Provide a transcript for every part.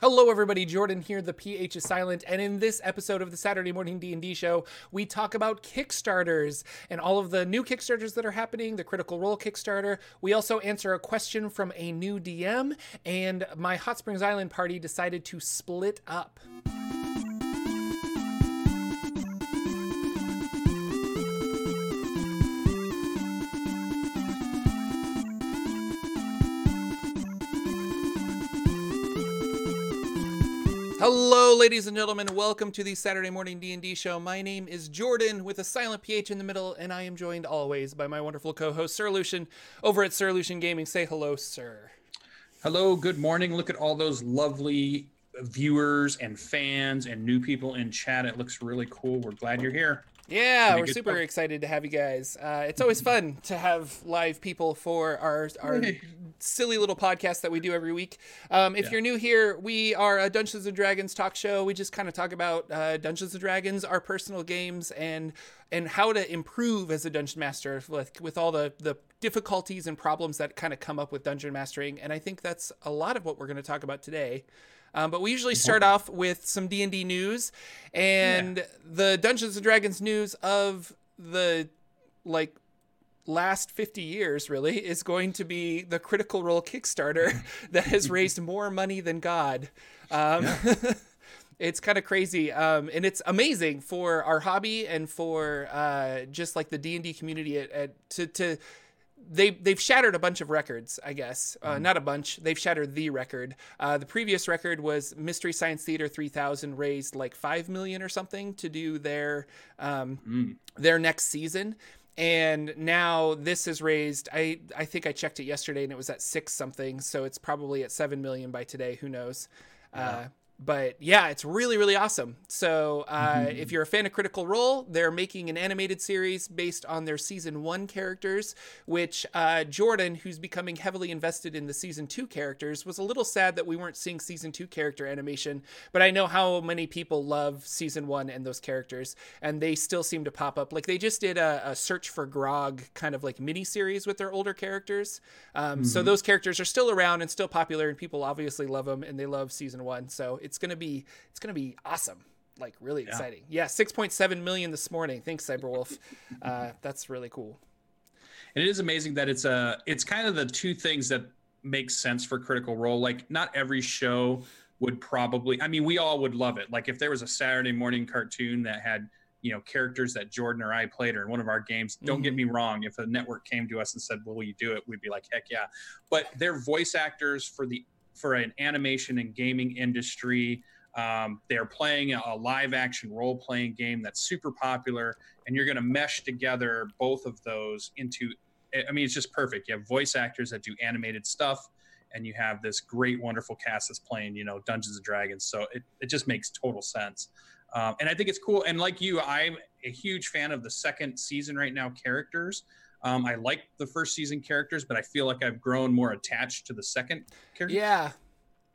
Hello everybody, Jordan here, the PH is silent, and in this episode of the Saturday Morning D&D show, we talk about Kickstarters and all of the new Kickstarters that are happening, the Critical Role Kickstarter. We also answer a question from a new DM, and my Hot Springs Island party decided to split up. Hello, ladies and gentlemen. Welcome to the Saturday Morning D&D show. My name is Jordan with a silent PH in the middle, and I am joined always by my wonderful co-host Sir Lucian over at Sir Lucian Gaming. Say hello, sir. Hello, good morning. Look at all those lovely viewers and fans and new people in chat. It looks really cool. We're glad you're here. Yeah, we're super excited to have you guys. Uh, it's always fun to have live people for our our silly little podcast that we do every week. Um, if yeah. you're new here, we are a Dungeons and Dragons talk show. We just kind of talk about uh, Dungeons and Dragons, our personal games, and and how to improve as a dungeon master with with all the the difficulties and problems that kind of come up with dungeon mastering. And I think that's a lot of what we're going to talk about today. Um, but we usually start off with some D and D news, and yeah. the Dungeons and Dragons news of the like last 50 years really is going to be the critical role kickstarter that has raised more money than god um, yeah. it's kind of crazy um, and it's amazing for our hobby and for uh, just like the d&d community at, at, to, to they they've shattered a bunch of records, I guess. Uh, mm. Not a bunch. They've shattered the record. Uh, the previous record was Mystery Science Theater 3000 raised like five million or something to do their um, mm. their next season, and now this has raised. I I think I checked it yesterday and it was at six something. So it's probably at seven million by today. Who knows? Yeah. Uh, but yeah, it's really, really awesome. So, uh, mm-hmm. if you're a fan of Critical Role, they're making an animated series based on their season one characters, which uh, Jordan, who's becoming heavily invested in the season two characters, was a little sad that we weren't seeing season two character animation. But I know how many people love season one and those characters, and they still seem to pop up. Like they just did a, a Search for Grog kind of like mini series with their older characters. Um, mm-hmm. So, those characters are still around and still popular, and people obviously love them, and they love season one. So, it's gonna be it's gonna be awesome. Like really exciting. Yeah, yeah 6.7 million this morning. Thanks cyberwolf. Uh, that's really cool. And it is amazing that it's a it's kind of the two things that make sense for critical role. Like not every show would probably i mean we all would love it. Like if there was a saturday morning cartoon that had you know characters that jordan or i played or in one of our games don't mm-hmm. get me wrong. If a network came to us and said well, will you do it? we'd be like heck yeah. But they're voice actors for the for an animation and gaming industry. Um, they're playing a live action role playing game that's super popular, and you're going to mesh together both of those into. I mean, it's just perfect. You have voice actors that do animated stuff, and you have this great, wonderful cast that's playing, you know, Dungeons and Dragons. So it, it just makes total sense. Um, and I think it's cool. And like you, I'm a huge fan of the second season right now characters. Um, I like the first season characters, but I feel like I've grown more attached to the second character. Yeah.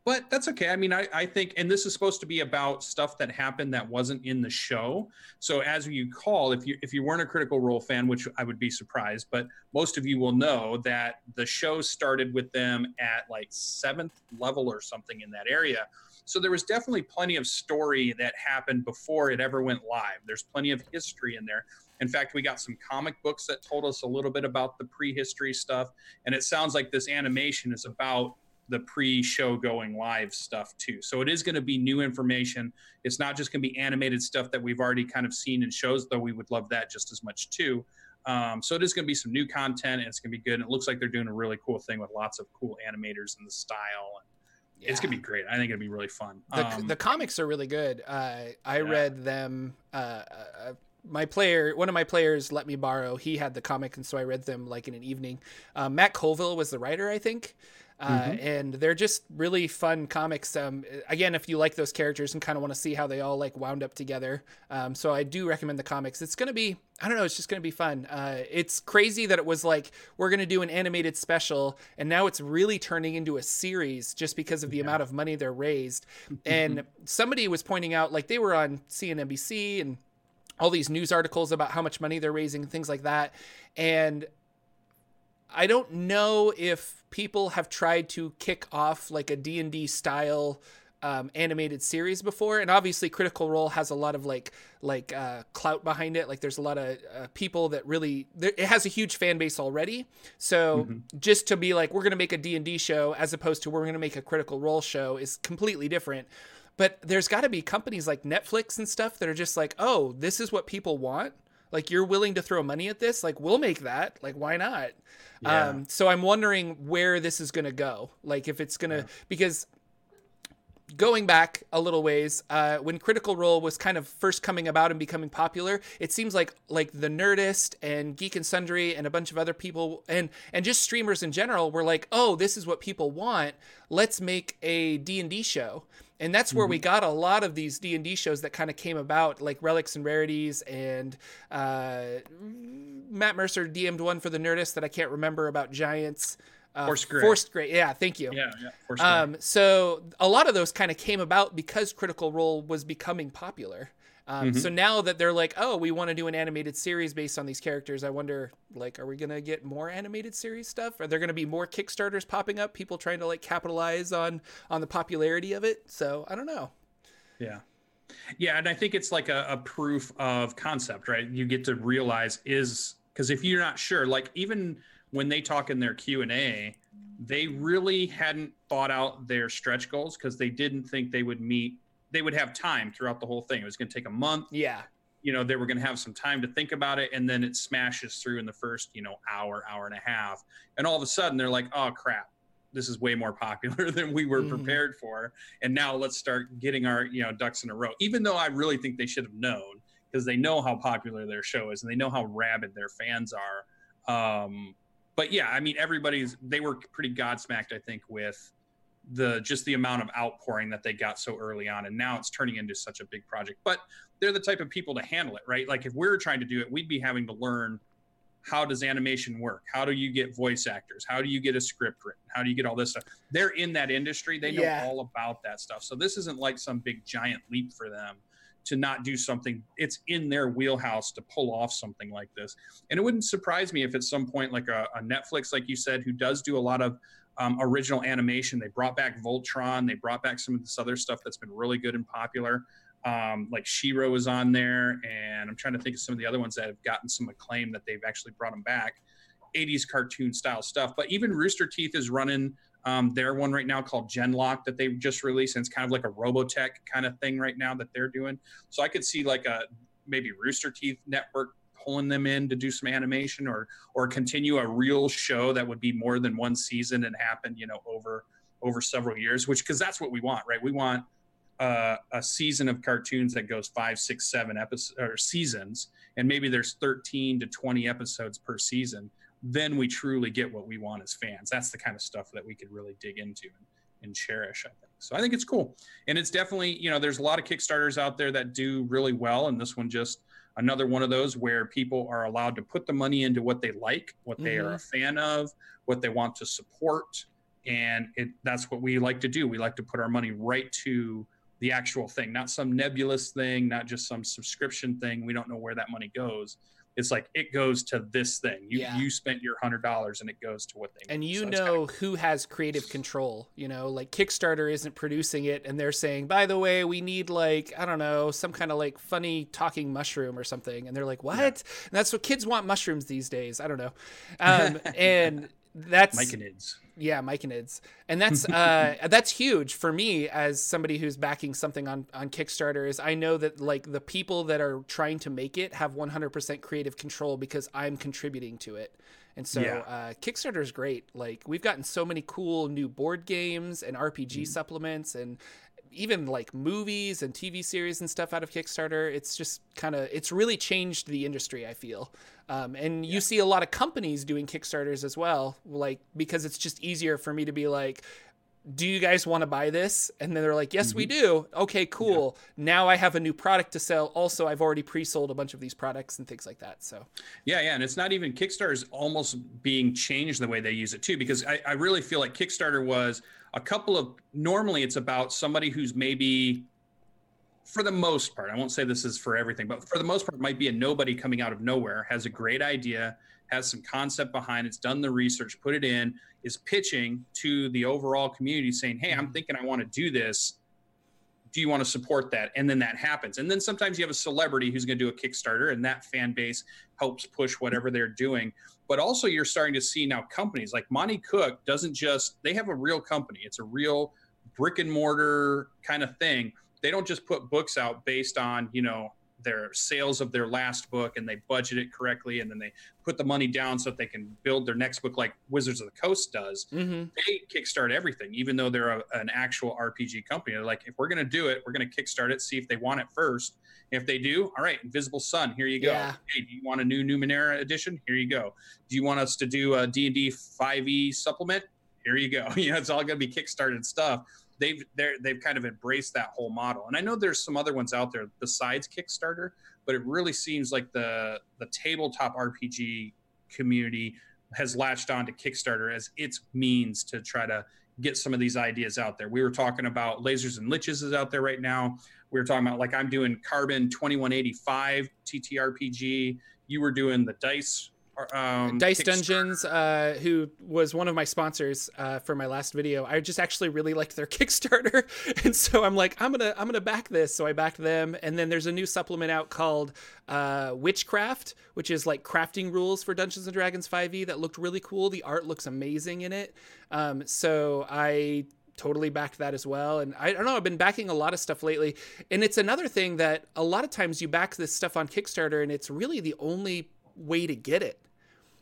But that's okay. I mean, I, I think, and this is supposed to be about stuff that happened that wasn't in the show. So as you call, if you if you weren't a Critical Role fan, which I would be surprised, but most of you will know that the show started with them at like seventh level or something in that area. So there was definitely plenty of story that happened before it ever went live. There's plenty of history in there. In fact, we got some comic books that told us a little bit about the prehistory stuff. And it sounds like this animation is about the pre-show going live stuff too. So it is going to be new information. It's not just going to be animated stuff that we've already kind of seen in shows, though we would love that just as much too. Um, so it is going to be some new content, and it's going to be good. And it looks like they're doing a really cool thing with lots of cool animators and the style. Yeah. It's gonna be great. I think it'll be really fun. The, um, the comics are really good. Uh, I yeah. read them uh, uh, my player, one of my players, let me borrow. He had the comic, and so I read them like in an evening. Uh, Matt Colville was the writer, I think. Uh, mm-hmm. and they're just really fun comics. Um, again, if you like those characters and kind of want to see how they all like wound up together, um, so I do recommend the comics. It's gonna be, I don't know, it's just gonna be fun. Uh, it's crazy that it was like we're gonna do an animated special, and now it's really turning into a series just because of the yeah. amount of money they're raised. and somebody was pointing out like they were on CNBC and all these news articles about how much money they're raising and things like that. And I don't know if people have tried to kick off like a D&D style um, animated series before, and obviously Critical Role has a lot of like like uh, clout behind it. Like there's a lot of uh, people that really there, it has a huge fan base already. So mm-hmm. just to be like we're gonna make a D and D show as opposed to we're gonna make a Critical Role show is completely different. But there's got to be companies like Netflix and stuff that are just like, oh, this is what people want. Like you're willing to throw money at this? Like we'll make that. Like why not? Yeah. Um, so I'm wondering where this is going to go. Like if it's going to yeah. because going back a little ways, uh, when Critical Role was kind of first coming about and becoming popular, it seems like like the Nerdist and Geek and Sundry and a bunch of other people and and just streamers in general were like, oh, this is what people want. Let's make a D and D show. And that's where mm-hmm. we got a lot of these D and D shows that kind of came about, like Relics and Rarities, and uh, Matt Mercer DM'd one for the Nerdist that I can't remember about giants. Uh, Force Grey. Force Grey. Yeah, thank you. Yeah, yeah. Forced um, so a lot of those kind of came about because Critical Role was becoming popular. Um, mm-hmm. So now that they're like, oh, we want to do an animated series based on these characters, I wonder, like, are we gonna get more animated series stuff? Are there gonna be more Kickstarters popping up? People trying to like capitalize on on the popularity of it? So I don't know. Yeah. Yeah, and I think it's like a, a proof of concept, right? You get to realize is because if you're not sure, like even when they talk in their q&a they really hadn't thought out their stretch goals because they didn't think they would meet they would have time throughout the whole thing. It was going to take a month. Yeah. You know they were going to have some time to think about it and then it smashes through in the first you know hour hour and a half. And all of a sudden they're like oh crap. This is way more popular than we were mm. prepared for. And now let's start getting our you know ducks in a row. Even though i really think they should have known because they know how popular their show is and they know how rabid their fans are um, but yeah, I mean, everybody's they were pretty godsmacked, I think, with the just the amount of outpouring that they got so early on, and now it's turning into such a big project. But they're the type of people to handle it, right? Like if we are trying to do it, we'd be having to learn how does animation work? How do you get voice actors? How do you get a script written? How do you get all this stuff? They're in that industry. They know yeah. all about that stuff. So this isn't like some big giant leap for them to not do something. It's in their wheelhouse to pull off something like this. And it wouldn't surprise me if at some point, like a, a Netflix, like you said, who does do a lot of um, original animation, they brought back Voltron, they brought back some of this other stuff that's been really good and popular. Um, like She-Ra is on there, and I'm trying to think of some of the other ones that have gotten some acclaim that they've actually brought them back. 80s cartoon style stuff. But even Rooster Teeth is running um, their one right now called Genlock that they just released, and it's kind of like a Robotech kind of thing right now that they're doing. So I could see like a maybe Rooster Teeth Network pulling them in to do some animation or or continue a real show that would be more than one season and happen you know over over several years which because that's what we want right we want uh, a season of cartoons that goes five six seven episodes or seasons and maybe there's 13 to 20 episodes per season then we truly get what we want as fans. That's the kind of stuff that we could really dig into and, and cherish, I think. So I think it's cool. And it's definitely, you know, there's a lot of Kickstarters out there that do really well. And this one just another one of those where people are allowed to put the money into what they like, what they mm-hmm. are a fan of, what they want to support. And it, that's what we like to do. We like to put our money right to the actual thing, not some nebulous thing, not just some subscription thing. We don't know where that money goes it's like it goes to this thing. You yeah. you spent your hundred dollars and it goes to what they. And you so know who has creative control. You know, like Kickstarter isn't producing it, and they're saying, by the way, we need like I don't know some kind of like funny talking mushroom or something, and they're like, what? Yeah. And that's what kids want mushrooms these days. I don't know, um, and that's myconids. Yeah, myconids, and that's uh, that's huge for me as somebody who's backing something on on Kickstarter. Is I know that like the people that are trying to make it have 100% creative control because I'm contributing to it. And so yeah. uh, Kickstarter is great. Like we've gotten so many cool new board games and RPG mm. supplements and even like movies and TV series and stuff out of Kickstarter. It's just kind of it's really changed the industry. I feel, um, and you see a lot of companies doing Kickstarters as well, like because it's just easier for me to be like. Do you guys want to buy this? And then they're like, Yes, mm-hmm. we do. Okay, cool. Yeah. Now I have a new product to sell. Also, I've already pre sold a bunch of these products and things like that. So, yeah, yeah. And it's not even Kickstarter is almost being changed the way they use it too, because I, I really feel like Kickstarter was, a couple of normally it's about somebody who's maybe for the most part i won't say this is for everything but for the most part might be a nobody coming out of nowhere has a great idea has some concept behind it's done the research put it in is pitching to the overall community saying hey i'm mm-hmm. thinking i want to do this do you want to support that? And then that happens. And then sometimes you have a celebrity who's going to do a Kickstarter, and that fan base helps push whatever they're doing. But also, you're starting to see now companies like Monte Cook doesn't just, they have a real company, it's a real brick and mortar kind of thing. They don't just put books out based on, you know, their sales of their last book and they budget it correctly and then they put the money down so that they can build their next book like Wizards of the Coast does. Mm-hmm. They kickstart everything, even though they're a, an actual RPG company. They're like, if we're going to do it, we're going to kickstart it, see if they want it first. If they do, all right, Invisible Sun, here you go. Yeah. Hey, do you want a new Numenera edition? Here you go. Do you want us to do a D&D 5e supplement? Here you go. you know, it's all going to be kickstarted stuff they've they're, they've kind of embraced that whole model. And I know there's some other ones out there besides Kickstarter, but it really seems like the the tabletop RPG community has latched on to Kickstarter as its means to try to get some of these ideas out there. We were talking about Lasers and Liches is out there right now. We were talking about like I'm doing Carbon 2185 TTRPG. You were doing the Dice um, Dice Dungeons, uh, who was one of my sponsors uh, for my last video. I just actually really liked their Kickstarter, and so I'm like, I'm gonna I'm gonna back this. So I backed them, and then there's a new supplement out called uh, Witchcraft, which is like crafting rules for Dungeons and Dragons 5e that looked really cool. The art looks amazing in it. Um, so I totally backed that as well. And I don't know, I've been backing a lot of stuff lately. And it's another thing that a lot of times you back this stuff on Kickstarter and it's really the only way to get it.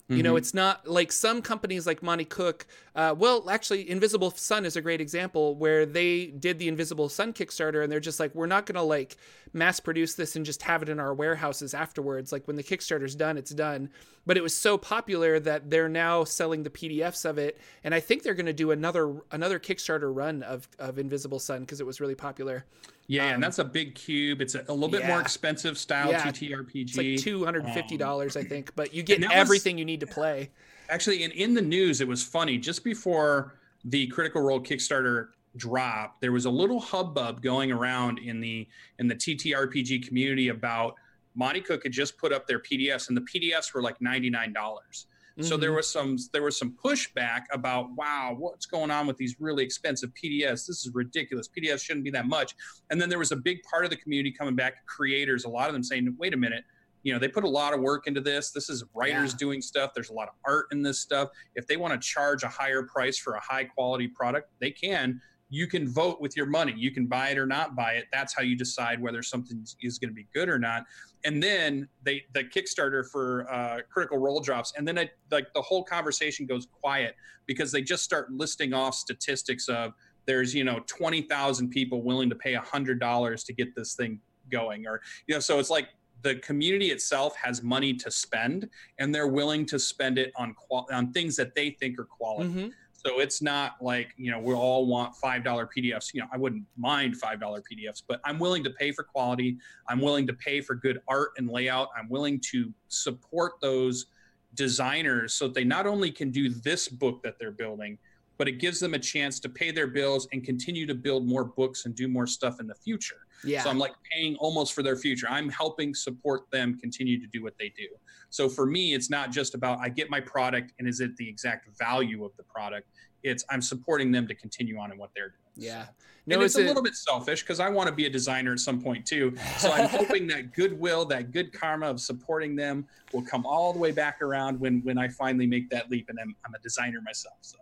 Mm-hmm. You know, mm-hmm. it's not like some companies like Monte Cook. Uh, well, actually, Invisible Sun is a great example where they did the Invisible Sun Kickstarter, and they're just like, we're not going to like mass produce this and just have it in our warehouses afterwards. Like when the Kickstarter's done, it's done. But it was so popular that they're now selling the PDFs of it, and I think they're going to do another another Kickstarter run of of Invisible Sun because it was really popular. Yeah, um, and that's a big cube. It's a, a little bit yeah. more expensive style yeah. TTRPG. It's like two hundred fifty dollars, um, I think, but you get everything was, you need to play. Actually, and in the news, it was funny. Just before the Critical Role Kickstarter drop, there was a little hubbub going around in the in the TTRPG community about Monte Cook had just put up their PDFs, and the PDFs were like ninety nine dollars. Mm-hmm. So there mm-hmm. was some there was some pushback about wow, what's going on with these really expensive PDFs? This is ridiculous. PDFs shouldn't be that much. And then there was a big part of the community coming back, creators, a lot of them saying, wait a minute, you know, they put a lot of work into this. This is writers yeah. doing stuff. There's a lot of art in this stuff. If they want to charge a higher price for a high quality product, they can you can vote with your money. You can buy it or not buy it. That's how you decide whether something is going to be good or not. And then they the Kickstarter for uh, Critical Role drops, and then it, like the whole conversation goes quiet because they just start listing off statistics of there's you know twenty thousand people willing to pay a hundred dollars to get this thing going, or you know, so it's like the community itself has money to spend and they're willing to spend it on qual- on things that they think are quality. Mm-hmm. So it's not like, you know, we all want $5 PDFs. You know, I wouldn't mind $5 PDFs, but I'm willing to pay for quality. I'm willing to pay for good art and layout. I'm willing to support those designers so that they not only can do this book that they're building, but it gives them a chance to pay their bills and continue to build more books and do more stuff in the future. Yeah. So I'm like paying almost for their future. I'm helping support them continue to do what they do. So for me, it's not just about I get my product and is it the exact value of the product. It's I'm supporting them to continue on in what they're doing. Yeah. No, and it's a it... little bit selfish because I want to be a designer at some point too. So I'm hoping that goodwill, that good karma of supporting them will come all the way back around when when I finally make that leap and I'm, I'm a designer myself. So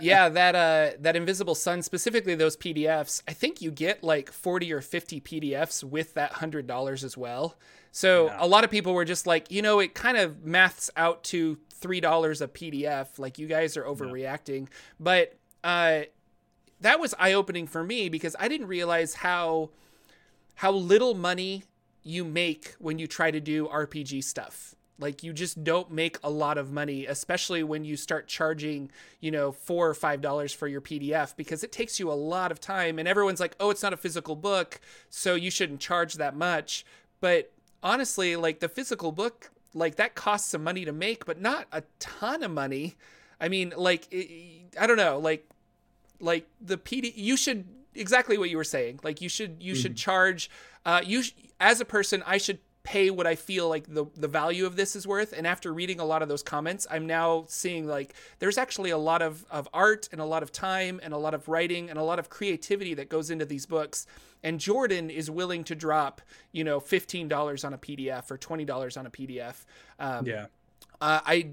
yeah, that uh that Invisible Sun, specifically those PDFs, I think you get like 40 or 50 PDFs with that $100 as well. So yeah. a lot of people were just like, you know, it kind of maths out to $3 a PDF. Like you guys are overreacting. Yeah. But uh that was eye-opening for me because I didn't realize how how little money you make when you try to do RPG stuff. Like you just don't make a lot of money, especially when you start charging, you know, four or five dollars for your PDF because it takes you a lot of time. And everyone's like, oh, it's not a physical book, so you shouldn't charge that much. But honestly, like the physical book, like that costs some money to make, but not a ton of money. I mean, like I don't know, like like the PD, you should exactly what you were saying. Like you should you mm-hmm. should charge. Uh, you sh- as a person, I should pay what I feel like the the value of this is worth. And after reading a lot of those comments, I'm now seeing like there's actually a lot of of art and a lot of time and a lot of writing and a lot of creativity that goes into these books. And Jordan is willing to drop, you know, fifteen dollars on a PDF or twenty dollars on a PDF. Um, yeah. Uh, I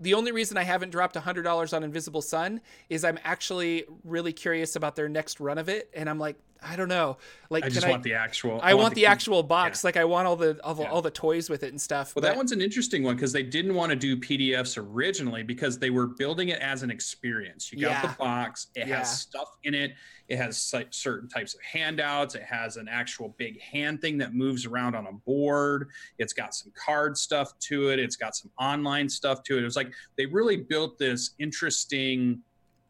the only reason I haven't dropped $100 on Invisible Sun is I'm actually really curious about their next run of it. And I'm like, I don't know. Like, I just want the actual. I, I want, want, the, actual box. Yeah. Like, I want all the all the, yeah. all the toys with it and stuff. Well, but, that one's an interesting one because they didn't want to do PDFs originally because they were building it as an experience. You got yeah. the box. It has stuff in it. It has certain types of handouts. It has an actual big hand thing that moves around on a board. It's got some card stuff to it. It's got some online stuff to it. It was like they really built this interesting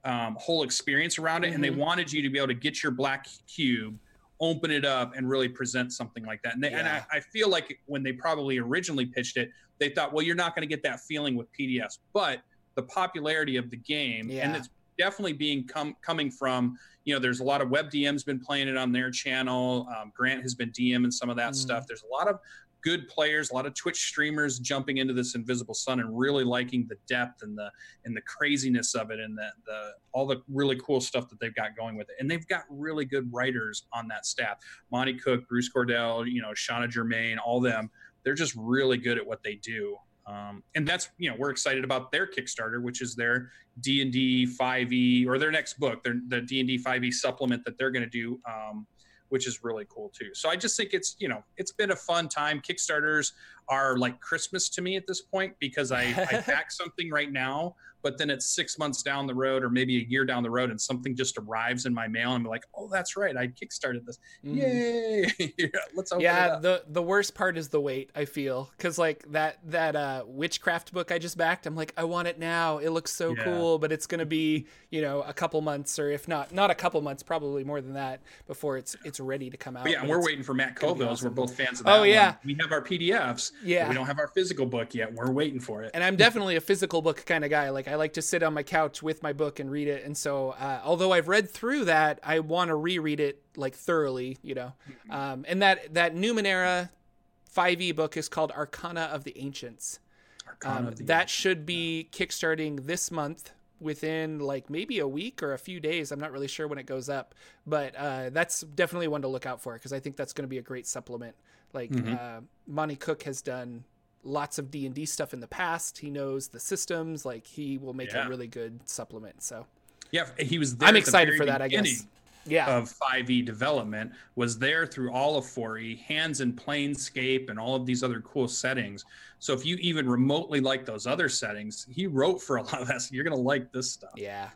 um, whole experience around it, mm-hmm. and they mm-hmm. wanted you to be able to get your black cube, open it up, and really present something like that. And, they, yeah. and I, I, feel like when they probably originally pitched it, they thought, well, you're not going to get that feeling with PDFs, but the popularity of the game, yeah. and it's definitely being com- coming from you know there's a lot of web dms been playing it on their channel um, grant has been dm and some of that mm. stuff there's a lot of good players, a lot of Twitch streamers jumping into this Invisible Sun and really liking the depth and the and the craziness of it and the the all the really cool stuff that they've got going with it. And they've got really good writers on that staff. Monte Cook, Bruce Cordell, you know, Shanna Germain, all them. They're just really good at what they do. Um, and that's you know we're excited about their Kickstarter, which is their D and D 5e or their next book, their the D and D 5e supplement that they're going to do. Um, which is really cool too. So I just think it's, you know, it's been a fun time. Kickstarters are like Christmas to me at this point because I, I back something right now but then it's six months down the road or maybe a year down the road and something just arrives in my mail and I'm like, oh, that's right. I kickstarted this. Mm. Yay. yeah, let's open yeah, the, the worst part is the wait, I feel. Cause like that, that, uh, witchcraft book I just backed, I'm like, I want it now. It looks so yeah. cool, but it's going to be, you know, a couple months or if not, not a couple months, probably more than that before it's, it's ready to come out. But yeah. And we're waiting for Matt Colville's. Awesome. We're both fans of that. Oh yeah. One. We have our PDFs. Yeah. We don't have our physical book yet. We're waiting for it. And I'm definitely a physical book kind of guy. Like I like to sit on my couch with my book and read it. And so, uh, although I've read through that, I want to reread it like thoroughly, you know. Mm-hmm. Um, and that that Numenera 5e book is called Arcana of the Ancients. Um, of the that Ancients. should be kickstarting this month within like maybe a week or a few days. I'm not really sure when it goes up, but uh, that's definitely one to look out for because I think that's going to be a great supplement. Like mm-hmm. uh, Monte Cook has done lots of D&D stuff in the past. He knows the systems, like he will make yeah. a really good supplement. So Yeah, he was I'm excited for that, I guess. Yeah. Of 5e development was there through all of 4e, hands in Planescape and all of these other cool settings. So if you even remotely like those other settings, he wrote for a lot of that. So you're going to like this stuff. Yeah.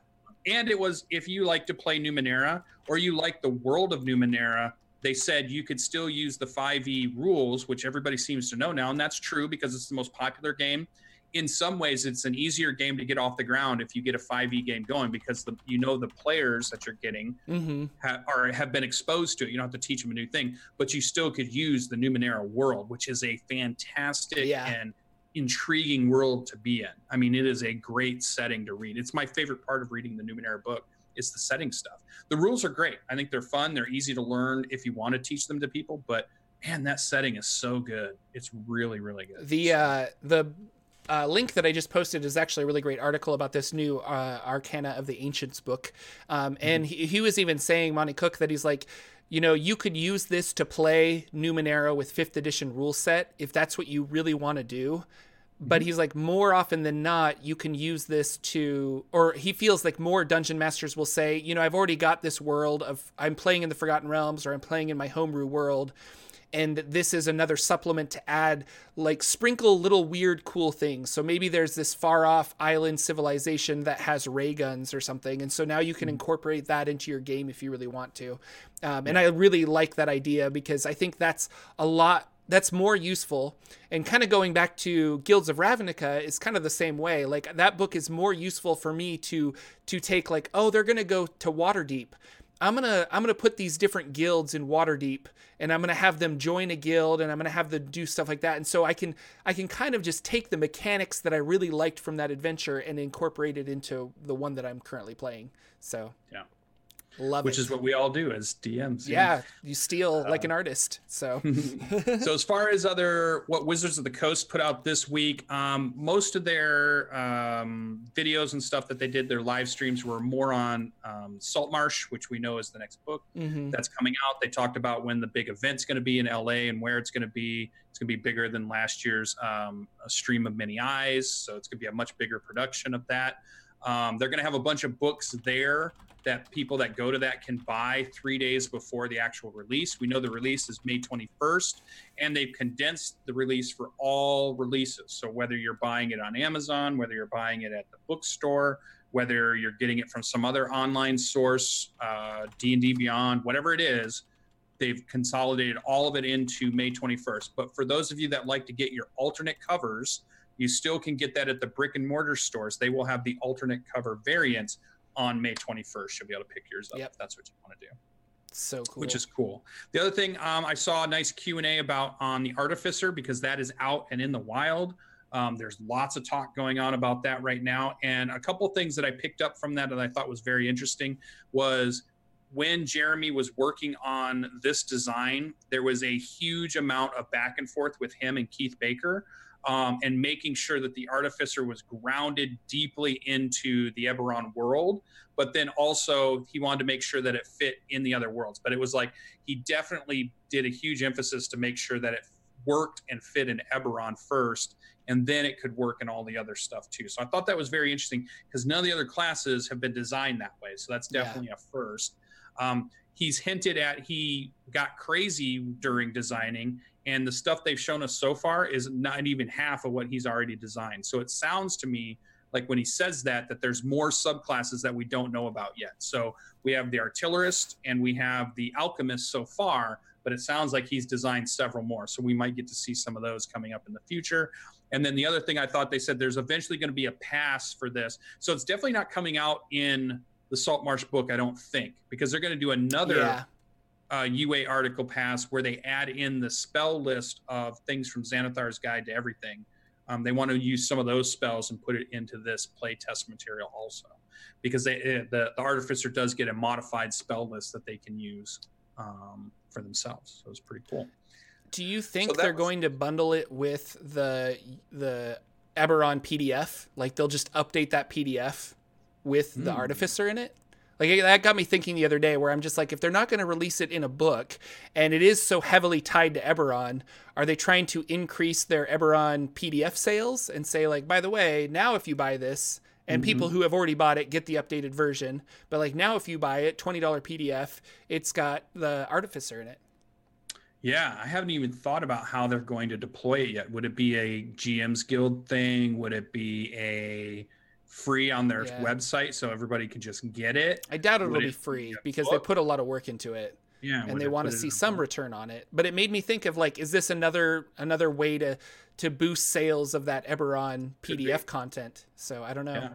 And it was if you like to play Numenera or you like the world of Numenera, they said you could still use the 5e rules, which everybody seems to know now. And that's true because it's the most popular game. In some ways, it's an easier game to get off the ground if you get a 5e game going because the, you know the players that you're getting mm-hmm. ha, are have been exposed to it. You don't have to teach them a new thing, but you still could use the Numenera world, which is a fantastic yeah. and intriguing world to be in. I mean, it is a great setting to read. It's my favorite part of reading the Numenera book is the setting stuff. The rules are great. I think they're fun. They're easy to learn if you want to teach them to people. But man, that setting is so good. It's really, really good. The uh, the uh, link that I just posted is actually a really great article about this new uh, Arcana of the Ancients book. Um, and mm-hmm. he, he was even saying, Monte Cook, that he's like, you know, you could use this to play Numenera with fifth edition rule set if that's what you really want to do but mm-hmm. he's like more often than not you can use this to or he feels like more dungeon masters will say you know i've already got this world of i'm playing in the forgotten realms or i'm playing in my homebrew world and this is another supplement to add like sprinkle little weird cool things so maybe there's this far off island civilization that has ray guns or something and so now you can mm-hmm. incorporate that into your game if you really want to um, and i really like that idea because i think that's a lot that's more useful. And kind of going back to guilds of ravnica is kind of the same way. Like that book is more useful for me to to take like oh they're gonna go to waterdeep. I'm gonna i'm gonna put these different guilds in waterdeep and i'm gonna have them join a guild and i'm gonna have them do stuff like that. And so i can i can kind of just take the mechanics that i really liked from that adventure and incorporate it into the one that i'm currently playing. So yeah Love which it. is what we all do as DMs. yeah, you steal like an artist. So so as far as other what Wizards of the Coast put out this week, um, most of their um, videos and stuff that they did, their live streams were more on um, Saltmarsh, which we know is the next book Mhm. that's coming out. They talked about when the big event's going to be in LA and where it's going to be. It's going to be bigger than last year's um, a Stream of Many Eyes, so it's going to be a much bigger production of that. Um, they're going to have a bunch of books there that people that go to that can buy three days before the actual release. We know the release is May 21st, and they've condensed the release for all releases. So whether you're buying it on Amazon, whether you're buying it at the bookstore, whether you're getting it from some other online source, uh, D&D Beyond, whatever it is, they've consolidated all of it into May 21st. But for those of you that like to get your alternate covers, you still can get that at the brick and mortar stores. They will have the alternate cover variants on May 21st. You'll be able to pick yours up Yep. if that's what you want to do, so cool. which is cool. The other thing um, I saw a nice Q and A about on the Artificer because that is out and in the wild. Um, there's lots of talk going on about that right now, and a couple things that I picked up from that that I thought was very interesting was when Jeremy was working on this design, there was a huge amount of back and forth with him and Keith Baker, um, and making sure that the Artificer was grounded deeply into the Eberron world, but then also he wanted to make sure that it fit in the other worlds. But it was like he definitely did a huge emphasis to make sure that it worked and fit in Eberron first, and then it could work in all the other stuff too. So I thought that was very interesting because none of the other classes have been designed that way. So that's Yeah. definitely a first. Um, he's hinted at he got crazy during designing, and the stuff they've shown us so far is not even half of what he's already designed. So it sounds to me like when he says that that there's more subclasses that we don't know about yet. So we have the artillerist and we have the alchemist so far, but it sounds like he's designed several more. So we might get to see some of those coming up in the future. And then the other thing I thought they said there's eventually going to be a pass for this. So it's definitely not coming out in the Saltmarsh book, I don't think, because they're going to do another yeah, uh, UA article pass where they add in the spell list of things from Xanathar's Guide to Everything. Um, they want to use some of those spells and put it into this playtest material also, because they eh, the, the artificer does get a modified spell list that they can use um, for themselves. So it's pretty cool. Do you think that they're was- going to bundle it with the the Eberron PDF? Like they'll just update that PDF with the Hmm. Artificer in it? Like that got me thinking the other day where I'm just like if they're not going to release it in a book and it is so heavily tied to Eberron, are they trying to increase their Eberron PDF sales and say like by the way, now if you buy this and mm-hmm. people who have already bought it get the updated version, but like now if you buy it, $20 PDF, it's got the Artificer in it. Yeah, I haven't even thought about how they're going to deploy it yet. Would it be a GM's Guild thing? Would it be a free on their Yeah. website so everybody can just get it? I doubt it'll Would be it free be a because they put a lot of work into it Yeah, and they want to see some book? return on it. But it made me think of like, is this another another way to to boost sales of that Eberron PDF content? So I don't know.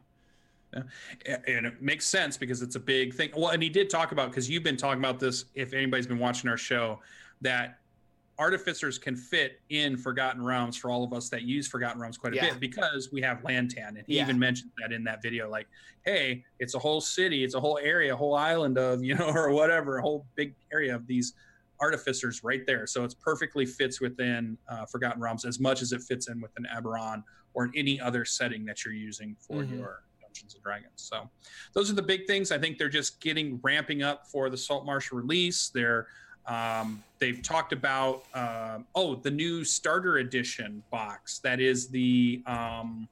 Yeah. A- and it makes sense because it's a big thing. Well, and he did talk about because you've been talking about this. If anybody's been watching our show, that artificers can fit in Forgotten Realms for all of us that use Forgotten Realms quite a Yeah. bit because we have Lantan, and he Yeah. even mentioned that in that video. Like, hey, it's a whole city, it's a whole area, a whole island of you know, or whatever, a whole big area of these artificers right there. So it's perfectly fits within uh, Forgotten Realms as much as it fits in within Eberron or in any other setting that you're using for Mhm. your Dungeons and Dragons. So those are the big things. I think they're just getting ramping up for the Saltmarsh release. They're um, they've talked about um, oh the new starter edition box that is the um,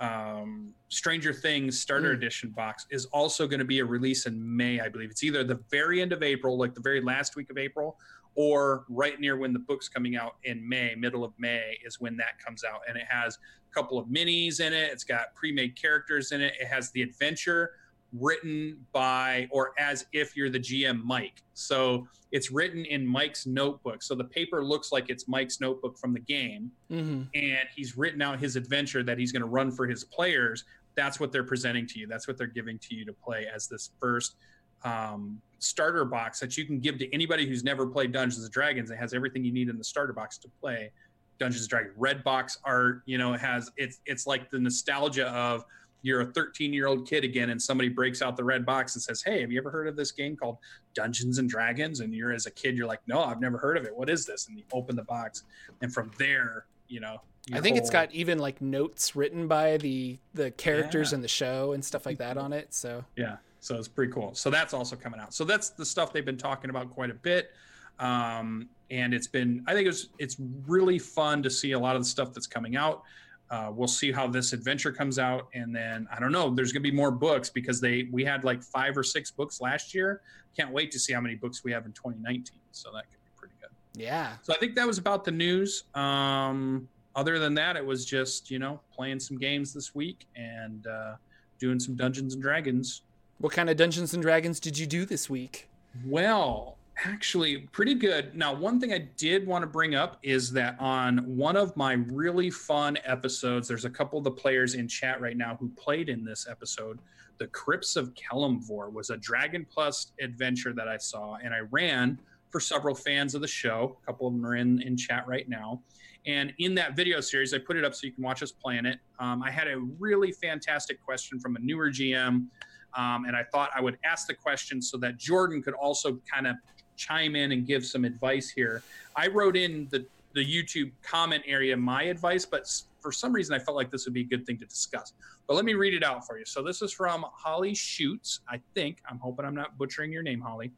um, Stranger Things starter Mm. edition box is also going to be a release in May, I believe. It's either the very end of April, like the very last week of April, or right near when the book's coming out in May, middle of May is when that comes out. And it has a couple of minis in it. It's got pre-made characters in it. It has the adventure written by or as if you're the GM Mike. So it's written in Mike's notebook. So the paper looks like it's Mike's notebook from the game hmm and he's written out his adventure that he's going to run for his players. That's what they're presenting to you. That's what they're giving to you to play as this first um, starter box that you can give to anybody who's never played Dungeons and Dragons. It has everything you need in the starter box to play Dungeons and Dragons. Red box art, you know, it has it's it's like the nostalgia of you're a 13 year old kid again and somebody breaks out the red box and says hey have you ever heard of this game called dungeons and dragons? And you're as a kid you're like no i've never heard of it. What is this? And you open the box. And from there you know i think whole... it's got even like notes written by the the characters yeah. in the show and stuff like that on it so. Yeah so it's pretty cool. So that's also coming out. So that's the stuff they've been talking about quite a bit. Um, and it's been i think it's it's really fun to see a lot of the stuff that's coming out uh, we'll see how this adventure comes out. And then i don't know there's going to be more books because they we had like five or six books last year. Can't wait to see how many books we have in 2019 so that could be pretty good. Yeah. So i think that was about the news. Um, other than that it was just you know playing some games this week and uh, doing some dungeons and dragons. What kind of dungeons and dragons did you do this week? Well actually pretty good. Now, one thing I did want to bring up is that on one of my really fun episodes, there's a couple of the players in chat right now who played in this episode. The Crypts of Kelemvor was a Dragon Plus adventure that I saw and I ran for several fans of the show. A couple of them are in, in chat right now. And in that video series, I put it up so you can watch us playing it. Um, I had a really fantastic question from a newer GM. Um, and I thought I would ask the question so that Jordan could also kind of chime in and give some advice here. I wrote in the the YouTube comment area my advice, but for some reason I felt like this would be a good thing to discuss. But let me read it out for you. So this is from Holly Shoots, I think. I'm hoping I'm not butchering your name, Holly.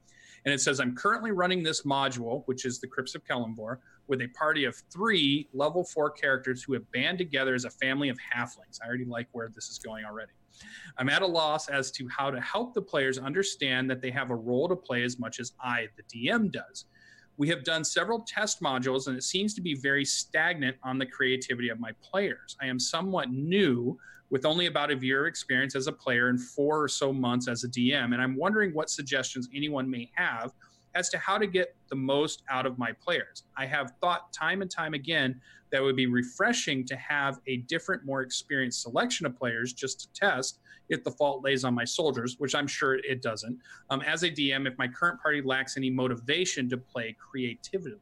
And it says, I'm currently running this module, which is the Crypts of Kelemvor, with a party of three level four characters who have band together as a family of halflings. I already like where this is going already. I'm at a loss as to how to help the players understand that they have a role to play as much as I, the DM, does. We have done several test modules, and it seems to be very stagnant on the creativity of my players. I am somewhat new with only about a year of experience as a player and four or so months as a DM, and I'm wondering what suggestions anyone may have as to how to get the most out of my players. I have thought time and time again that would be refreshing to have a different, more experienced selection of players just to test if the fault lays on my soldiers, which I'm sure it doesn't. Um, as a DM, if my current party lacks any motivation to play creatively,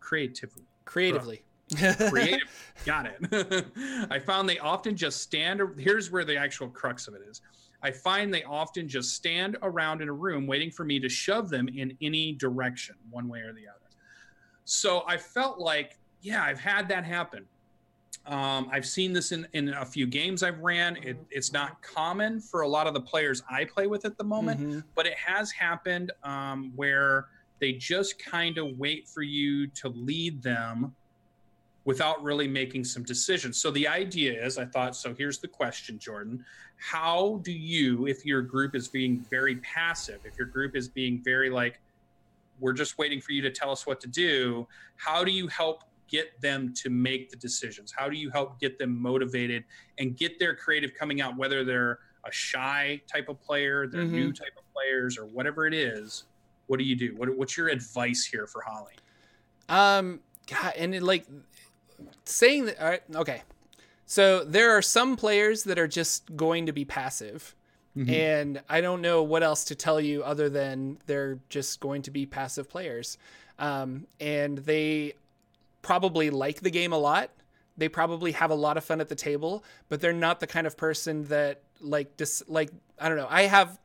creatively, creatively. creative got it i found they often just stand here's where the actual crux of it is i find they often just stand around in a room waiting for me to shove them in any direction one way or the other so i felt like yeah, I've had that happen. Um, I've seen this in, in a few games I've ran. It, it's not common for a lot of the players I play with at the moment, mm-hmm. but it has happened um, where they just kind of wait for you to lead them without really making some decisions. So the idea is, I thought, so here's the question, Jordan. How do you, if your group is being very passive, if your group is being very like, we're just waiting for you to tell us what to do, how do you help get them to make the decisions? How do you help get them motivated and get their creative coming out, whether they're a shy type of player, they're mm-hmm. new type of players, or whatever it is? What do you do? What, what's your advice here for Holly? Um, God, and it, like saying that. All right, okay. So there are some players that are just going to be passive. Mm-hmm. And I don't know what else to tell you other than they're just going to be passive players. Um, and they probably like the game a lot. They probably have a lot of fun at the table, but they're not the kind of person that like dis like I don't know. I have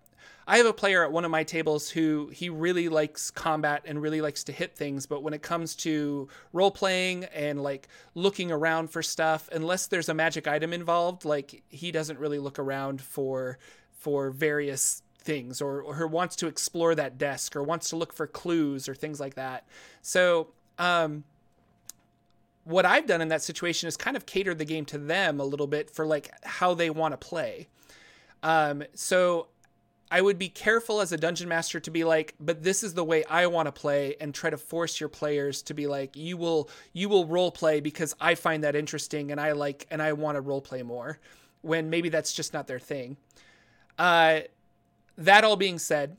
I have a player at one of my tables who he really likes combat and really likes to hit things, but when it comes to role playing and like looking around for stuff, unless there's a magic item involved, like he doesn't really look around for for various things or, or wants to explore that desk or wants to look for clues or things like that. So, um, what I've done in that situation is kind of cater the game to them a little bit for like how they want to play. Um, so I would be careful as a dungeon master to be like, but this is the way I want to play, and try to force your players to be like, you will you will role play because I find that interesting and I like and I want to role play more. When maybe that's just not their thing. Uh, that all being said,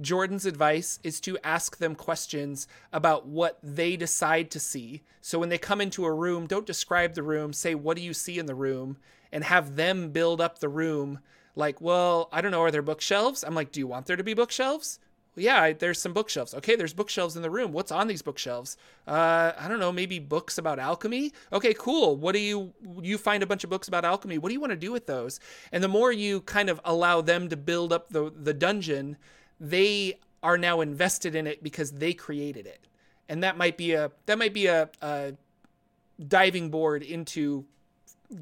Jordan's advice is to ask them questions about what they decide to see. So when they come into a room, don't describe the room, say, What do you see in the room? and have them build up the room. Like, well, I don't know, are there bookshelves? I'm like, Do you want there to be bookshelves? yeah, there's some bookshelves. Okay, there's bookshelves in the room. What's on these bookshelves? Uh, I don't know, maybe books about alchemy. Okay, cool. What do you you find a bunch of books about alchemy? What do you want to do with those? And the more you kind of allow them to build up the the dungeon, they are now invested in it because they created it. And that might be a that might be a, a diving board into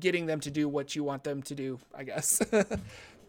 getting them to do what you want them to do, I guess.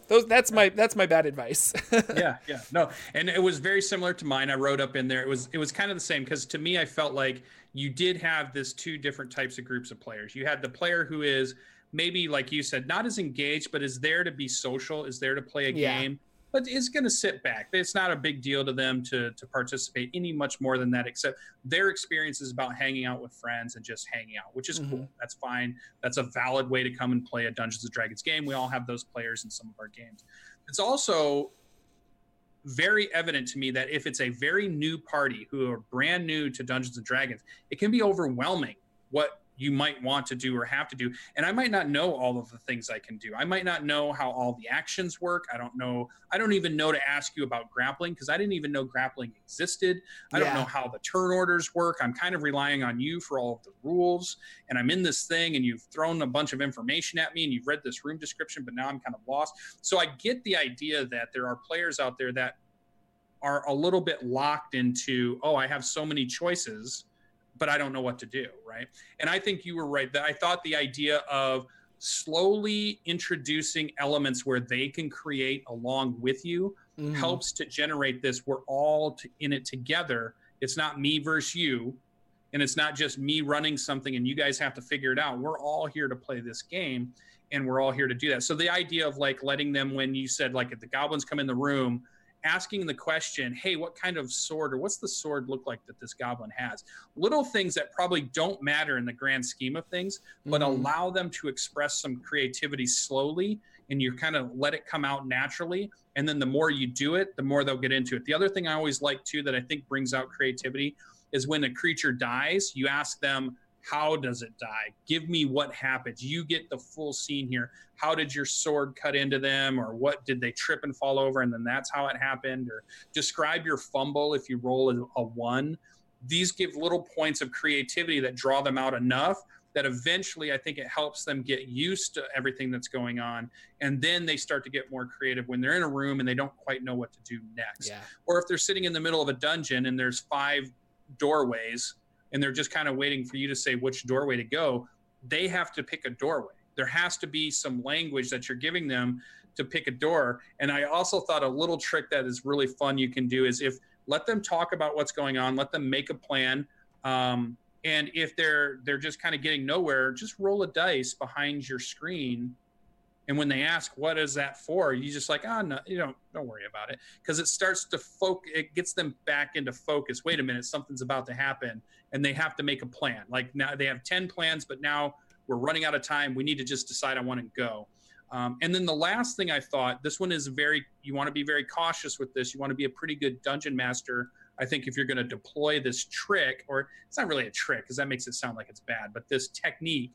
those that's my that's my bad advice yeah yeah no and it was very similar to mine i wrote up in there it was it was kind of the same because to me i felt like you did have this two different types of groups of players you had the player who is maybe like you said not as engaged but is there to be social is there to play a yeah. game but is going to sit back. It's not a big deal to them to to participate any much more than that, except their experience is about hanging out with friends and just hanging out, which is mm-hmm. cool. That's fine. That's a valid way to come and play a Dungeons and Dragons game. We all have those players in some of our games. It's also very evident to me that if it's a very new party who are brand new to Dungeons and Dragons, it can be overwhelming what you might want to do or have to do. And I might not know all of the things I can do. I might not know how all the actions work. I don't know. I don't even know to ask you about grappling because I didn't even know grappling existed. I yeah. don't know how the turn orders work. I'm kind of relying on you for all of the rules. And I'm in this thing and you've thrown a bunch of information at me and you've read this room description, but now I'm kind of lost. So I get the idea that there are players out there that are a little bit locked into, oh, I have so many choices but I don't know what to do, right? And I think you were right that I thought the idea of slowly introducing elements where they can create along with you mm. helps to generate this we're all to, in it together. It's not me versus you and it's not just me running something and you guys have to figure it out. We're all here to play this game and we're all here to do that. So the idea of like letting them when you said like if the goblins come in the room asking the question, hey, what kind of sword or what's the sword look like that this goblin has? Little things that probably don't matter in the grand scheme of things, but mm-hmm. allow them to express some creativity slowly and you kind of let it come out naturally. And then the more you do it, the more they'll get into it. The other thing I always like too that I think brings out creativity is when a creature dies, you ask them, how does it die? Give me what happens. You get the full scene here. How did your sword cut into them, or what did they trip and fall over, and then that's how it happened? Or describe your fumble if you roll a, a one. These give little points of creativity that draw them out enough that eventually I think it helps them get used to everything that's going on. And then they start to get more creative when they're in a room and they don't quite know what to do next. Yeah. Or if they're sitting in the middle of a dungeon and there's five doorways and they're just kind of waiting for you to say which doorway to go, they have to pick a doorway. There has to be some language that you're giving them to pick a door. And I also thought a little trick that is really fun you can do is if let them talk about what's going on, let them make a plan. Um, and if they're they're just kind of getting nowhere, just roll a dice behind your screen and when they ask, what is that for? You just like, oh, no, you don't, don't worry about it. Cause it starts to focus, it gets them back into focus. Wait a minute, something's about to happen. And they have to make a plan. Like now they have 10 plans, but now we're running out of time. We need to just decide I want to go. Um, and then the last thing I thought, this one is very, you want to be very cautious with this. You want to be a pretty good dungeon master. I think if you're going to deploy this trick, or it's not really a trick because that makes it sound like it's bad, but this technique,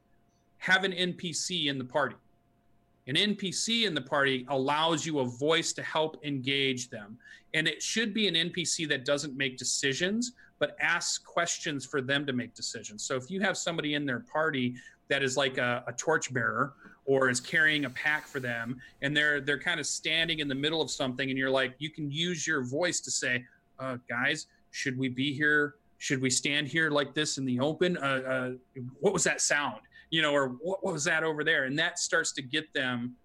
have an NPC in the party an NPC in the party allows you a voice to help engage them. And it should be an NPC that doesn't make decisions, but asks questions for them to make decisions. So if you have somebody in their party that is like a, a torchbearer or is carrying a pack for them and they're they're kind of standing in the middle of something and you're like you can use your voice to say uh, guys should we be here should we stand here like this in the open uh, uh, what was that sound you know, or what, was that over there? And that starts to get them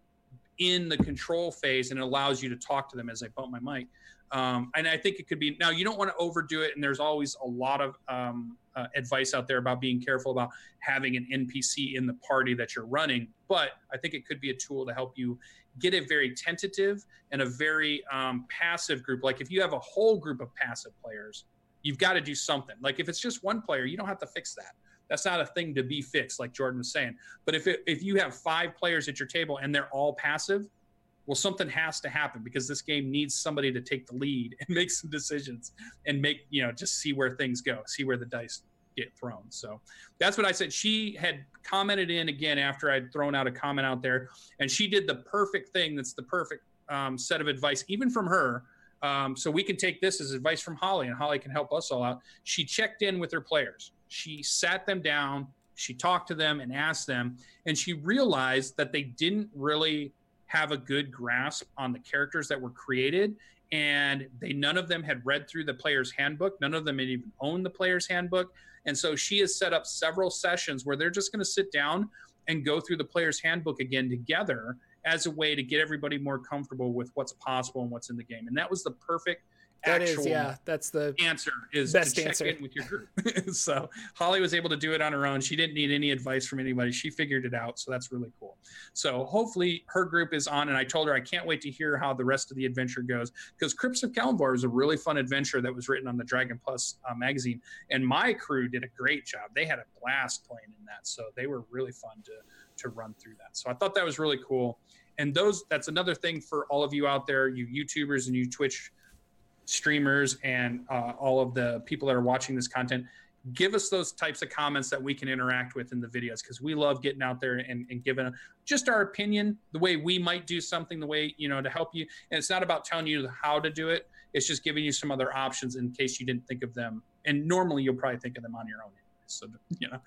in the control phase and it allows you to talk to them as I bump my mic. Um, and I think it could be now you don't want to overdo it. And there's always a lot of um, uh, advice out there about being careful about having an NPC in the party that you're running. But I think it could be a tool to help you get a very tentative and a very um, passive group. Like if you have a whole group of passive players, you've got to do something. Like if it's just one player, you don't have to fix that. That's not a thing to be fixed, like Jordan was saying. But if it, if you have five players at your table and they're all passive, well, something has to happen because this game needs somebody to take the lead and make some decisions and make you know just see where things go, see where the dice get thrown. So that's what I said. She had commented in again after I'd thrown out a comment out there, and she did the perfect thing. That's the perfect um, set of advice, even from her. Um, so we can take this as advice from Holly, and Holly can help us all out. She checked in with her players. She sat them down, she talked to them and asked them, and she realized that they didn't really have a good grasp on the characters that were created and they none of them had read through the player's handbook none of them had even owned the player's handbook and so she has set up several sessions where they're just going to sit down and go through the player's handbook again together as a way to get everybody more comfortable with what's possible and what's in the game and that was the perfect that is, yeah, that's the answer is best to check answer. in with your group. so Holly was able to do it on her own. She didn't need any advice from anybody. She figured it out. So that's really cool. So hopefully her group is on. And I told her I can't wait to hear how the rest of the adventure goes because Crypts of Kelemvor is a really fun adventure that was written on the Dragon Plus uh, magazine. And my crew did a great job. They had a blast playing in that. So they were really fun to to run through that. So I thought that was really cool. And those that's another thing for all of you out there, you YouTubers and you Twitch streamers and uh, all of the people that are watching this content give us those types of comments that we can interact with in the videos because we love getting out there and, and giving just our opinion the way we might do something the way you know to help you. And it's not about telling you how to do it. It's just giving you some other options in case you didn't think of them. And normally you'll probably think of them on your own so you know.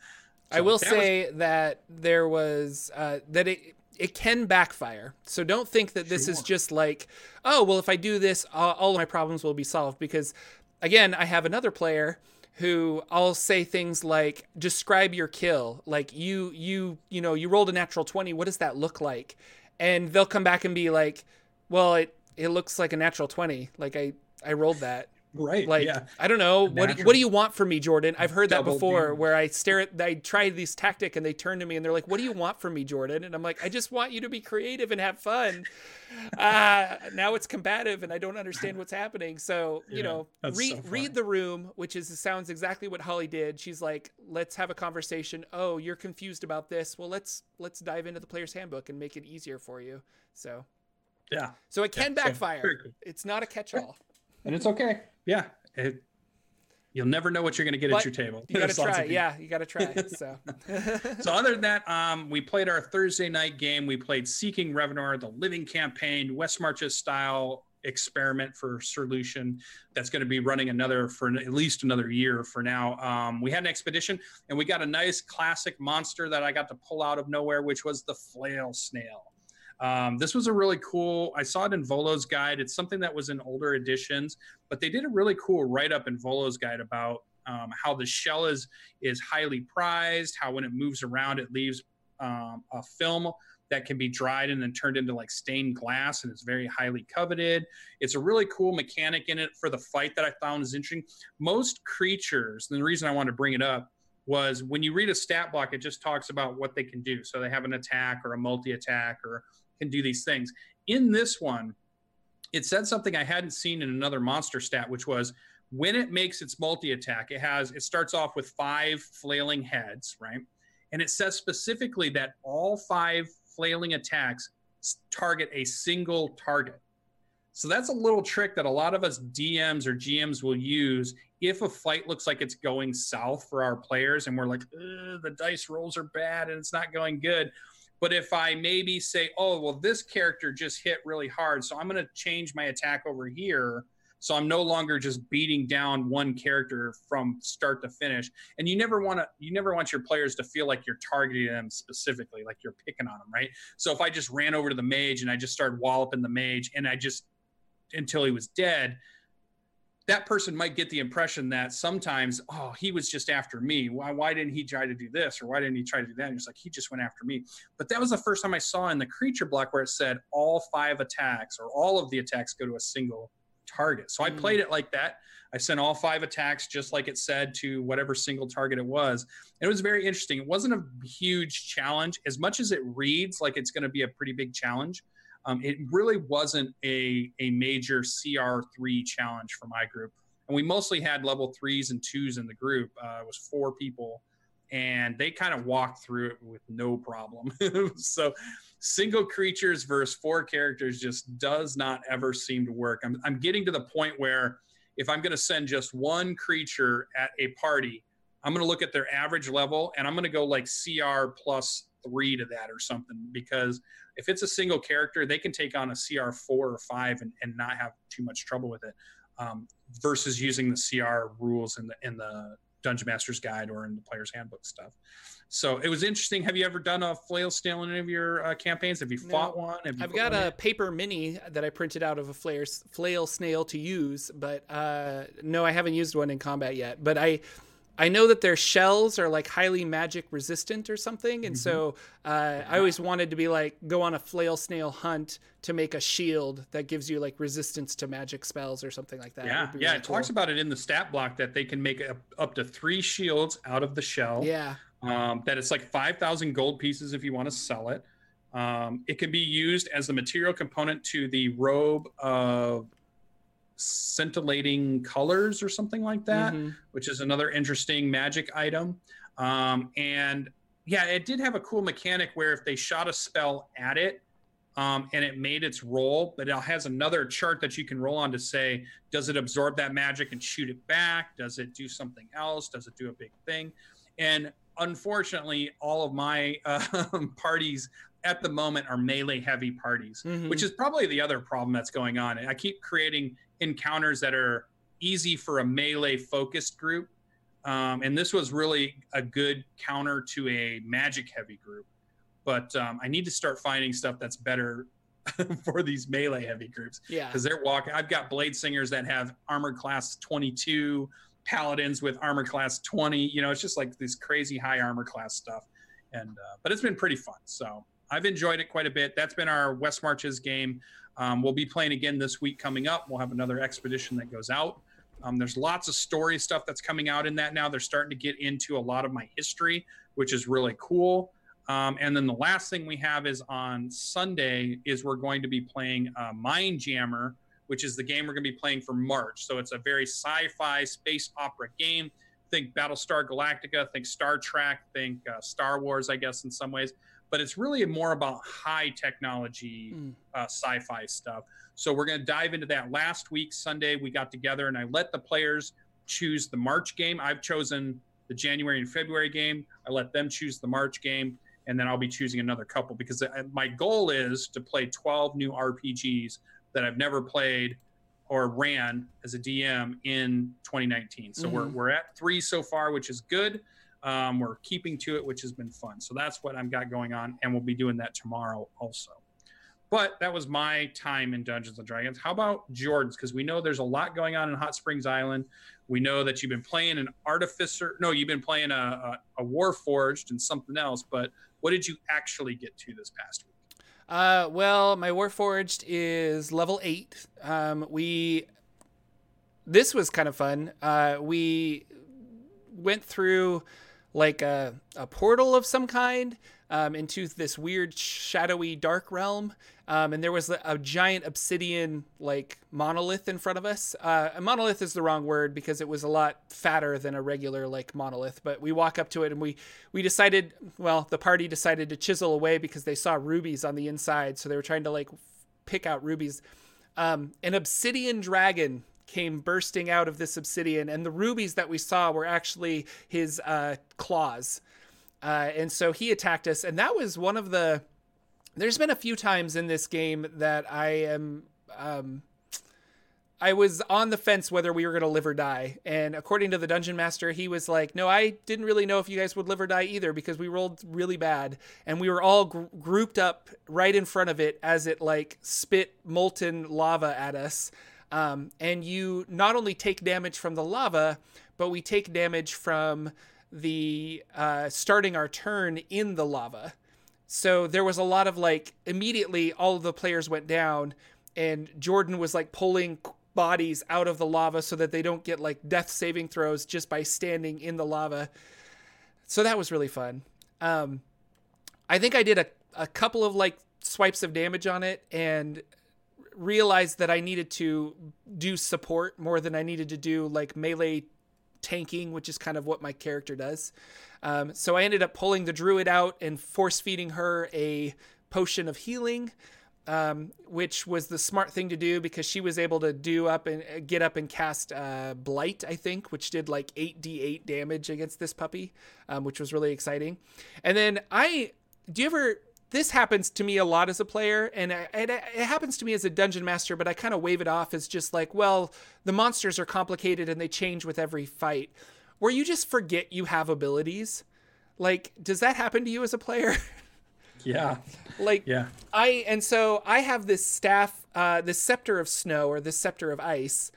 So i will that say was... that there was uh, that it it can backfire. So don't think that this sure. is just like, oh, well, if I do this, all, all of my problems will be solved. Because again, I have another player who I'll say things like, describe your kill. Like you, you, you know, you rolled a natural 20. What does that look like? And they'll come back and be like, well, it, it looks like a natural 20. Like I, I rolled that. Right. Like yeah. I don't know. What do, what do you want from me, Jordan? I've heard that before where I stare at I try this tactic and they turn to me and they're like, "What do you want from me, Jordan?" And I'm like, "I just want you to be creative and have fun." uh, now it's combative and I don't understand what's happening. So, you know, read so read the room, which is sounds exactly what Holly did. She's like, "Let's have a conversation. Oh, you're confused about this. Well, let's let's dive into the player's handbook and make it easier for you." So, yeah. So it can yeah, backfire. So cool. It's not a catch-all. And it's okay yeah, it, you'll never know what you're going to get but at your table. You got to try. Yeah, you got to try. So. so other than that, um, we played our Thursday night game. We played Seeking Revenor, the Living Campaign, West Marches style experiment for solution that's going to be running another for at least another year for now. Um, we had an expedition and we got a nice classic monster that I got to pull out of nowhere, which was the flail snail. Um, this was a really cool. I saw it in Volo's guide. It's something that was in older editions, but they did a really cool write up in Volo's guide about um, how the shell is is highly prized. How when it moves around, it leaves um, a film that can be dried and then turned into like stained glass, and it's very highly coveted. It's a really cool mechanic in it for the fight that I found is interesting. Most creatures, and the reason I wanted to bring it up was when you read a stat block, it just talks about what they can do. So they have an attack or a multi attack or can do these things. In this one, it said something I hadn't seen in another monster stat, which was when it makes its multi attack, it has it starts off with five flailing heads, right? And it says specifically that all five flailing attacks target a single target. So that's a little trick that a lot of us DMs or GMs will use if a fight looks like it's going south for our players and we're like, the dice rolls are bad and it's not going good. But if I maybe say, oh, well, this character just hit really hard, so I'm going to change my attack over here. So I'm no longer just beating down one character from start to finish. And you never want to, you never want your players to feel like you're targeting them specifically, like you're picking on them, right? So if I just ran over to the mage and I just started walloping the mage and I just until he was dead, that person might get the impression that sometimes, oh, he was just after me. Why, why didn't he try to do this? Or why didn't he try to do that? And it's like, he just went after me. But that was the first time I saw in the creature block where it said all five attacks or all of the attacks go to a single target. So I mm. played it like that. I sent all five attacks just like it said to whatever single target it was. And it was very interesting. It wasn't a huge challenge as much as it reads like it's going to be a pretty big challenge um, it really wasn't a, a major CR3 challenge for my group. And we mostly had level threes and twos in the group. Uh, it was four people, and they kind of walked through it with no problem. so, single creatures versus four characters just does not ever seem to work. I'm, I'm getting to the point where if I'm going to send just one creature at a party, I'm going to look at their average level and I'm going to go like CR plus three to that or something because if it's a single character, they can take on a CR four or five and, and not have too much trouble with it. Um, versus using the CR rules in the in the Dungeon Master's Guide or in the Player's Handbook stuff. So it was interesting. Have you ever done a flail snail in any of your uh, campaigns? Have you fought no. one? I've got a paper mini that I printed out of a flail, flail snail to use, but uh, no, I haven't used one in combat yet. But I I know that their shells are like highly magic resistant or something, and mm-hmm. so uh, I always wanted to be like go on a flail snail hunt to make a shield that gives you like resistance to magic spells or something like that. Yeah, yeah. it cool. talks about it in the stat block that they can make up to three shields out of the shell. Yeah. Um, that it's like five thousand gold pieces if you want to sell it. Um, it can be used as the material component to the robe of scintillating colors or something like that, mm-hmm. which is another interesting magic item. Um, and yeah, it did have a cool mechanic where if they shot a spell at it um, and it made its roll, but it has another chart that you can roll on to say, does it absorb that magic and shoot it back? Does it do something else? Does it do a big thing? And unfortunately, all of my uh, parties at the moment are melee heavy parties, mm-hmm. which is probably the other problem that's going on. I keep creating encounters that are easy for a melee focused group. Um, and this was really a good counter to a magic heavy group. But um, I need to start finding stuff that's better for these melee heavy groups. Yeah. Because they're walking. I've got blade singers that have armor class 22, paladins with armor class 20. You know, it's just like this crazy high armor class stuff. And, uh, but it's been pretty fun. So I've enjoyed it quite a bit. That's been our West Marches game. Um, we'll be playing again this week coming up. We'll have another expedition that goes out. Um, there's lots of story stuff that's coming out in that now. They're starting to get into a lot of my history, which is really cool. Um, and then the last thing we have is on Sunday is we're going to be playing uh, Mindjammer, which is the game we're going to be playing for March. So it's a very sci-fi space opera game. Think Battlestar Galactica, think Star Trek, think uh, Star Wars, I guess in some ways but it's really more about high technology mm. uh, sci-fi stuff. So we're going to dive into that. Last week Sunday we got together and I let the players choose the March game. I've chosen the January and February game. I let them choose the March game, and then I'll be choosing another couple because uh, my goal is to play 12 new RPGs that I've never played or ran as a DM in 2019. So mm-hmm. we're we're at three so far, which is good. Um, we're keeping to it, which has been fun. So that's what I've got going on, and we'll be doing that tomorrow also. But that was my time in Dungeons and Dragons. How about Jordan's? Because we know there's a lot going on in Hot Springs Island. We know that you've been playing an artificer. No, you've been playing a, a, a Warforged and something else. But what did you actually get to this past week? Uh, well, my Warforged is level eight. Um, we this was kind of fun. Uh, we went through like a, a portal of some kind um, into this weird shadowy dark realm. Um, and there was a, a, giant obsidian like monolith in front of us. Uh, a monolith is the wrong word because it was a lot fatter than a regular like monolith. But we walk up to it and we we decided well the party decided to chisel away because they saw rubies on the inside. So they were trying to like pick out rubies. Um, an obsidian dragon came bursting out of this obsidian, and the rubies that we saw were actually his uh, claws. Uh, and so he attacked us, and that was one of the. There's been a few times in this game that I am. Um, I was on the fence whether we were going to live or die. And according to the dungeon master, he was like, No, I didn't really know if you guys would live or die either because we rolled really bad. And we were all gr- grouped up right in front of it as it like spit molten lava at us. Um, and you not only take damage from the lava, but we take damage from the uh, starting our turn in the lava. So there was a lot of like immediately all of the players went down, and Jordan was like pulling bodies out of the lava so that they don't get like death saving throws just by standing in the lava. So that was really fun. Um, I think I did a, a couple of like swipes of damage on it, and realized that I needed to do support more than I needed to do like melee tanking, which is kind of what my character does. Um, so I ended up pulling the druid out and force feeding her a potion of healing, um, which was the smart thing to do because she was able to do up and uh, get up and cast uh, blight, I think, which did like 8d8 damage against this puppy, um, which was really exciting. And then I do you ever this happens to me a lot as a player and it, it, happens to me as a dungeon master but i kind of wave it off as just like well the monsters are complicated and they change with every fight. Where you just forget you have abilities. Like does that happen to you as a player? Yeah. Like yeah. I and so i have this staff uh this scepter of snow or this scepter of ice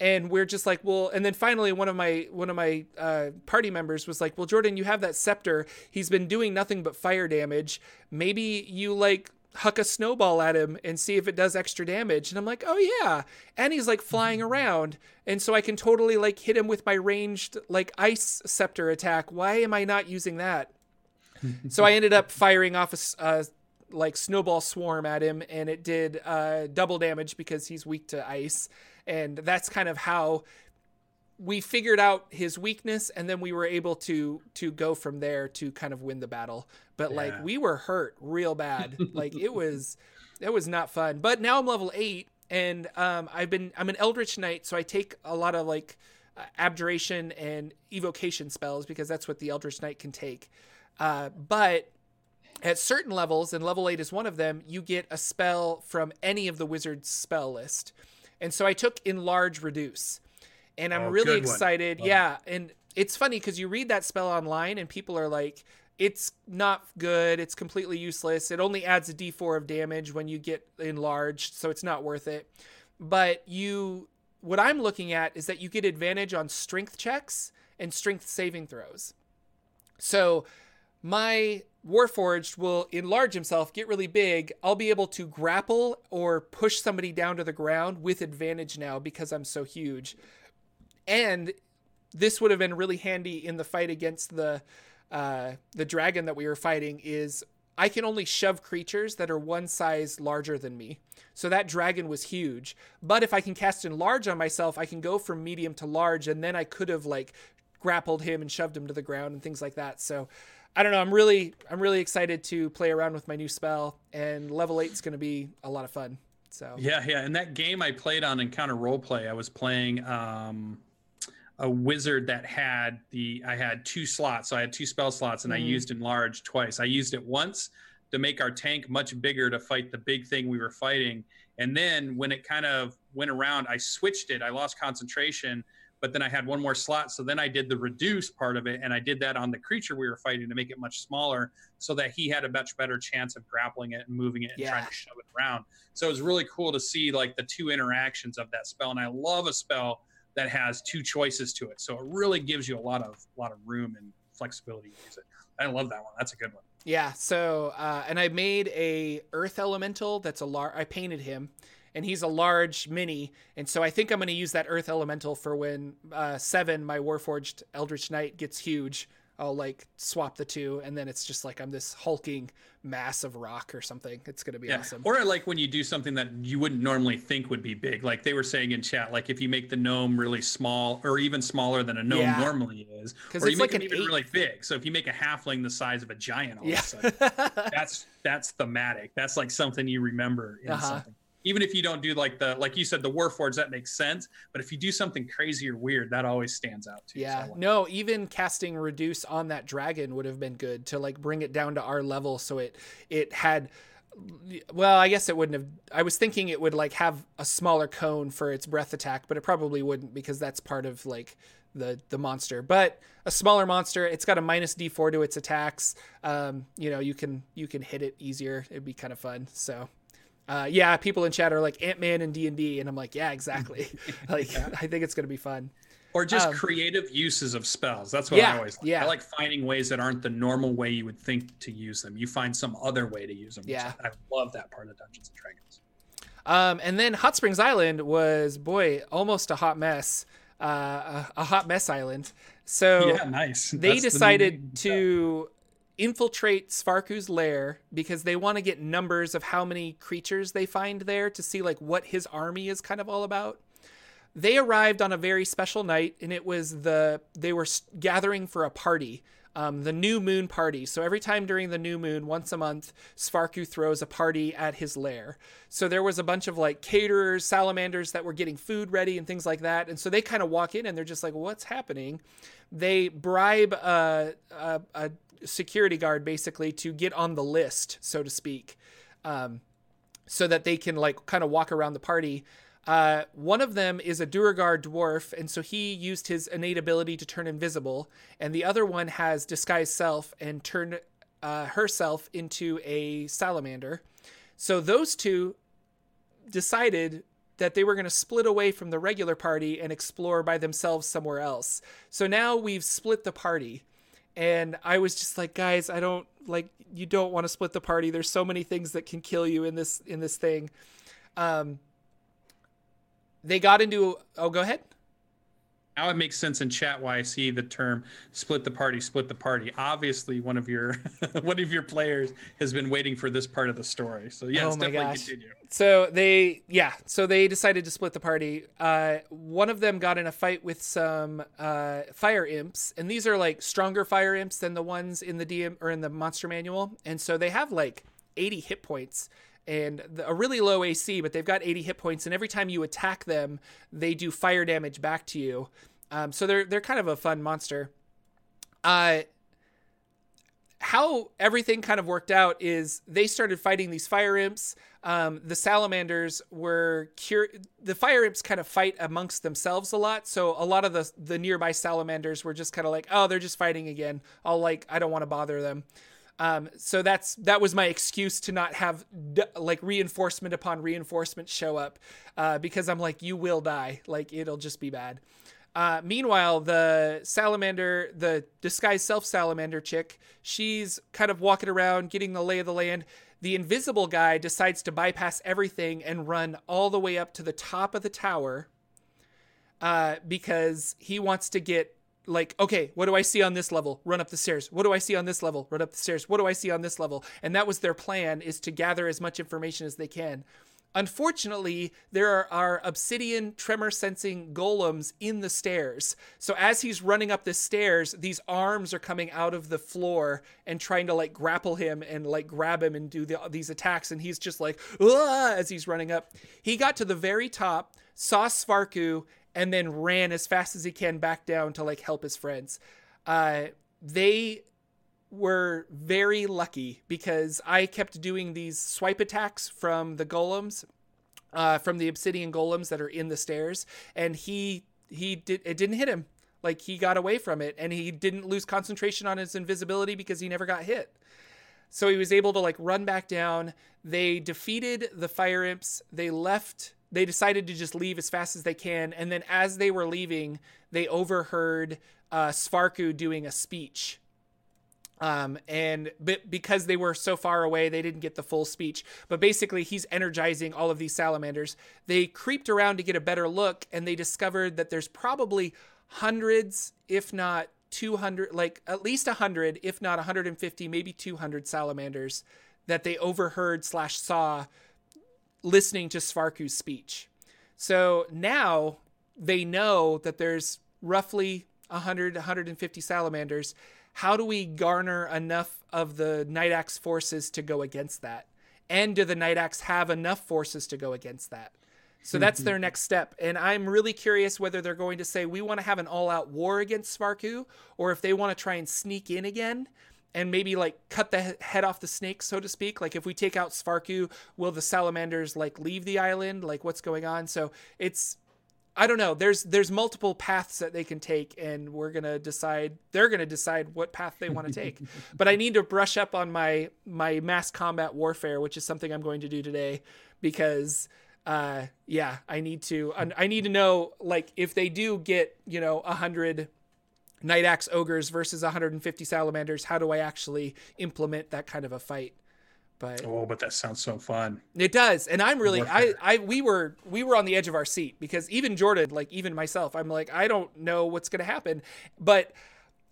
and we're just like well and then finally one of my one of my uh, party members was like well jordan you have that scepter. He's been doing nothing but fire damage. Maybe you like huck a snowball at him and see if it does extra damage. And i'm like oh yeah. And he's like flying around. And so i can totally like hit him with my ranged like ice scepter attack. Why am i not using that? So i ended up firing off a, a like snowball swarm at him and it did uh, double damage because he's weak to ice. And that's kind of how we figured out his weakness and then we were able to to go from there to kind of win the battle. But yeah. like we were hurt real bad. Like it was it was not fun. But now i'm level 8 and um i've been i'm an eldritch knight so i take a lot of like uh, abjuration and evocation spells because that's what the eldritch knight can take. Uh but at certain levels and level 8 is one of them you get a spell from any of the wizard's spell list and so I took enlarge reduce. And I'm oh, really excited. Yeah, and it's funny cuz you read that spell online and people are like it's not good. It's completely useless. It only adds a d4 of damage when you get enlarged, so it's not worth it. But you what I'm looking at is that you get advantage on strength checks and strength saving throws. So my Warforged will enlarge himself, get really big. I'll be able to grapple or push somebody down to the ground with advantage now because I'm so huge. And this would have been really handy in the fight against the uh, the dragon that we were fighting. Is I can only shove creatures that are one size larger than me. So that dragon was huge. But if I can cast enlarge on myself, I can go from medium to large, and then I could have like grappled him and shoved him to the ground and things like that. So I don't know. I'm really I'm really excited to play around with my new spell, and level eight is going to be a lot of fun. So yeah, yeah. And that game I played on Encounter Roleplay, I was playing um, a wizard that had the I had two slots, so I had two spell slots, and mm. I used enlarge twice. I used it once to make our tank much bigger to fight the big thing we were fighting, and then when it kind of went around, I switched it. I lost concentration but then I had one more slot. So then I did the reduce part of it, and I did that on the creature we were fighting to make it much smaller, so that he had a much better chance of grappling it and moving it and yeah. trying to shove it around. So it was really cool to see like the two interactions of that spell, and I love a spell that has two choices to it. So it really gives you a lot of a lot of room and flexibility to use it. I love that one. That's a good one. Yeah. So uh, and I made a Earth Elemental that's a large. I painted him and he's a large mini. And so I think I'm going to use that Earth Elemental for when uh, Seven, my Warforged Eldritch Knight, gets huge. I'll like swap the two, and then it's just like I'm this hulking mass of rock or something. It's gonna be yeah. awesome. Or like when you do something that you wouldn't normally think would be big, like they were saying in chat, like if you make the gnome really small or even smaller than a gnome yeah. normally is, or you make like it even eight. really big. So if you make a halfling the size of a giant, all yeah. of a sudden, that's that's thematic. That's like something you remember in uh-huh. something even if you don't do like the like you said the warforged that makes sense. But if you do something crazy or weird that always stands out too yeah. So no even casting reduce on that dragon would have been good to like bring it down to our level so it it had well i guess it wouldn't have i was thinking it would like have a smaller cone for its breath attack but it probably wouldn't because that's part of like the the monster. But a smaller monster it's got a minus d4 to its attacks. Um you know you can you can hit it easier. It'd be kind of fun. So uh, yeah, people in chat are like Ant Man and D and D, and I'm like, yeah, exactly. like, yeah. I think it's gonna be fun. Or just um, creative uses of spells. That's what yeah, I always like. Yeah. I like finding ways that aren't the normal way you would think to use them. You find some other way to use them. Yeah, I love that part of Dungeons and Dragons. Um, and then Hot Springs Island was boy almost a hot mess, uh, a, a hot mess island. So yeah, nice. They That's decided the to infiltrate Svarku's lair because they want to get numbers of how many creatures they find there to see like what his army is kind of all about. They arrived on a very special night and it was the they were gathering for a party um, the new moon party. So every time during the new moon, once a month, Svarku throws a party at his lair. So there was a bunch of like caterers, salamanders that were getting food ready and things like that. And so they kind of walk in and they're just like, what's happening? They bribe a, a, a security guard basically to get on the list, so to speak, um, so that they can like kind of walk around the party. Uh, one of them is a Duergar dwarf, and so he used his innate ability to turn invisible. And the other one has disguise self and turned uh, herself into a salamander. So those two decided that they were going to split away from the regular party and explore by themselves somewhere else. So now we've split the party. And I was just like, guys, I don't like you don't want to split the party. There's so many things that can kill you in this in this thing. Um, they got into oh go ahead now it makes sense in chat why I see the term split the party, split the party. Obviously, one of your one of your players has been waiting for this part of the story. So yes, oh definitely gosh. continue. So they yeah, so they decided to split the party. Uh, one of them got in a fight with some uh, fire imps, and these are like stronger fire imps than the ones in the DM or in the monster manual, and so they have like 80 hit points and a really low AC, but they've got 80 hit points, and every time you attack them, they do fire damage back to you. Um, so they're they're kind of a fun monster. Uh, how everything kind of worked out is they started fighting these fire imps. Um, the salamanders were the fire imps kind of fight amongst themselves a lot. So a lot of the the nearby salamanders were just kind of like, oh, they're just fighting again. I'll like I don't want to bother them. Um, so that's that was my excuse to not have d- like reinforcement upon reinforcement show up uh, because I'm like you will die like it'll just be bad. Uh, meanwhile, the salamander, the disguised self salamander chick, she's kind of walking around getting the lay of the land. The invisible guy decides to bypass everything and run all the way up to the top of the tower uh, because he wants to get like, okay, what do I see on this level? Run up the stairs. What do I see on this level? Run up the stairs. What do I see on this level? And that was their plan is to gather as much information as they can. Unfortunately, there are, obsidian tremor sensing golems in the stairs. So as he's running up the stairs, these arms are coming out of the floor and trying to like grapple him and like grab him and do the, these attacks. And he's just like, as he's running up. He got to the very top, saw Svarku, and then ran as fast as he can back down to like help his friends. Uh, they were very lucky because I kept doing these swipe attacks from the golems, uh, from the obsidian golems that are in the stairs, and he he did it didn't hit him. Like he got away from it, and he didn't lose concentration on his invisibility because he never got hit. So he was able to like run back down. They defeated the fire imps. They left they decided to just leave as fast as they can. And then as they were leaving, they overheard uh, Svarku doing a speech. Um, and but because they were so far away, they didn't get the full speech. But basically, he's energizing all of these salamanders. They creeped around to get a better look, and they discovered that there's probably hundreds, if not 200, like at least 100, if not 150, maybe 200 salamanders that they overheard slash saw listening to Svarku's speech. So now they know that there's roughly 100, 150 salamanders. How do we garner enough of the Night Axe forces to go against that? And do the Night Axe have enough forces to go against that? So hmm, that's hmm, their hmm. next step. And I'm really curious whether they're going to say, we want to have an all out war against Svarku, or if they want to try and sneak in again and maybe like cut the head off the snake, so to speak. Like if we take out Svarku, will the salamanders like leave the island? Like what's going on? So it's I don't know. There's there's multiple paths that they can take, and we're gonna decide. They're gonna decide what path they want to take. but I need to brush up on my my mass combat warfare, which is something I'm going to do today, because uh, yeah, I need to. I need to know like if they do get you know a hundred Night Axe ogres versus 150 salamanders. How do I actually implement that kind of a fight? But oh, but that sounds so fun. It does, and I'm really I I we were we were on the edge of our seat because even Jordan, like even myself, I'm like I don't know what's gonna happen, but.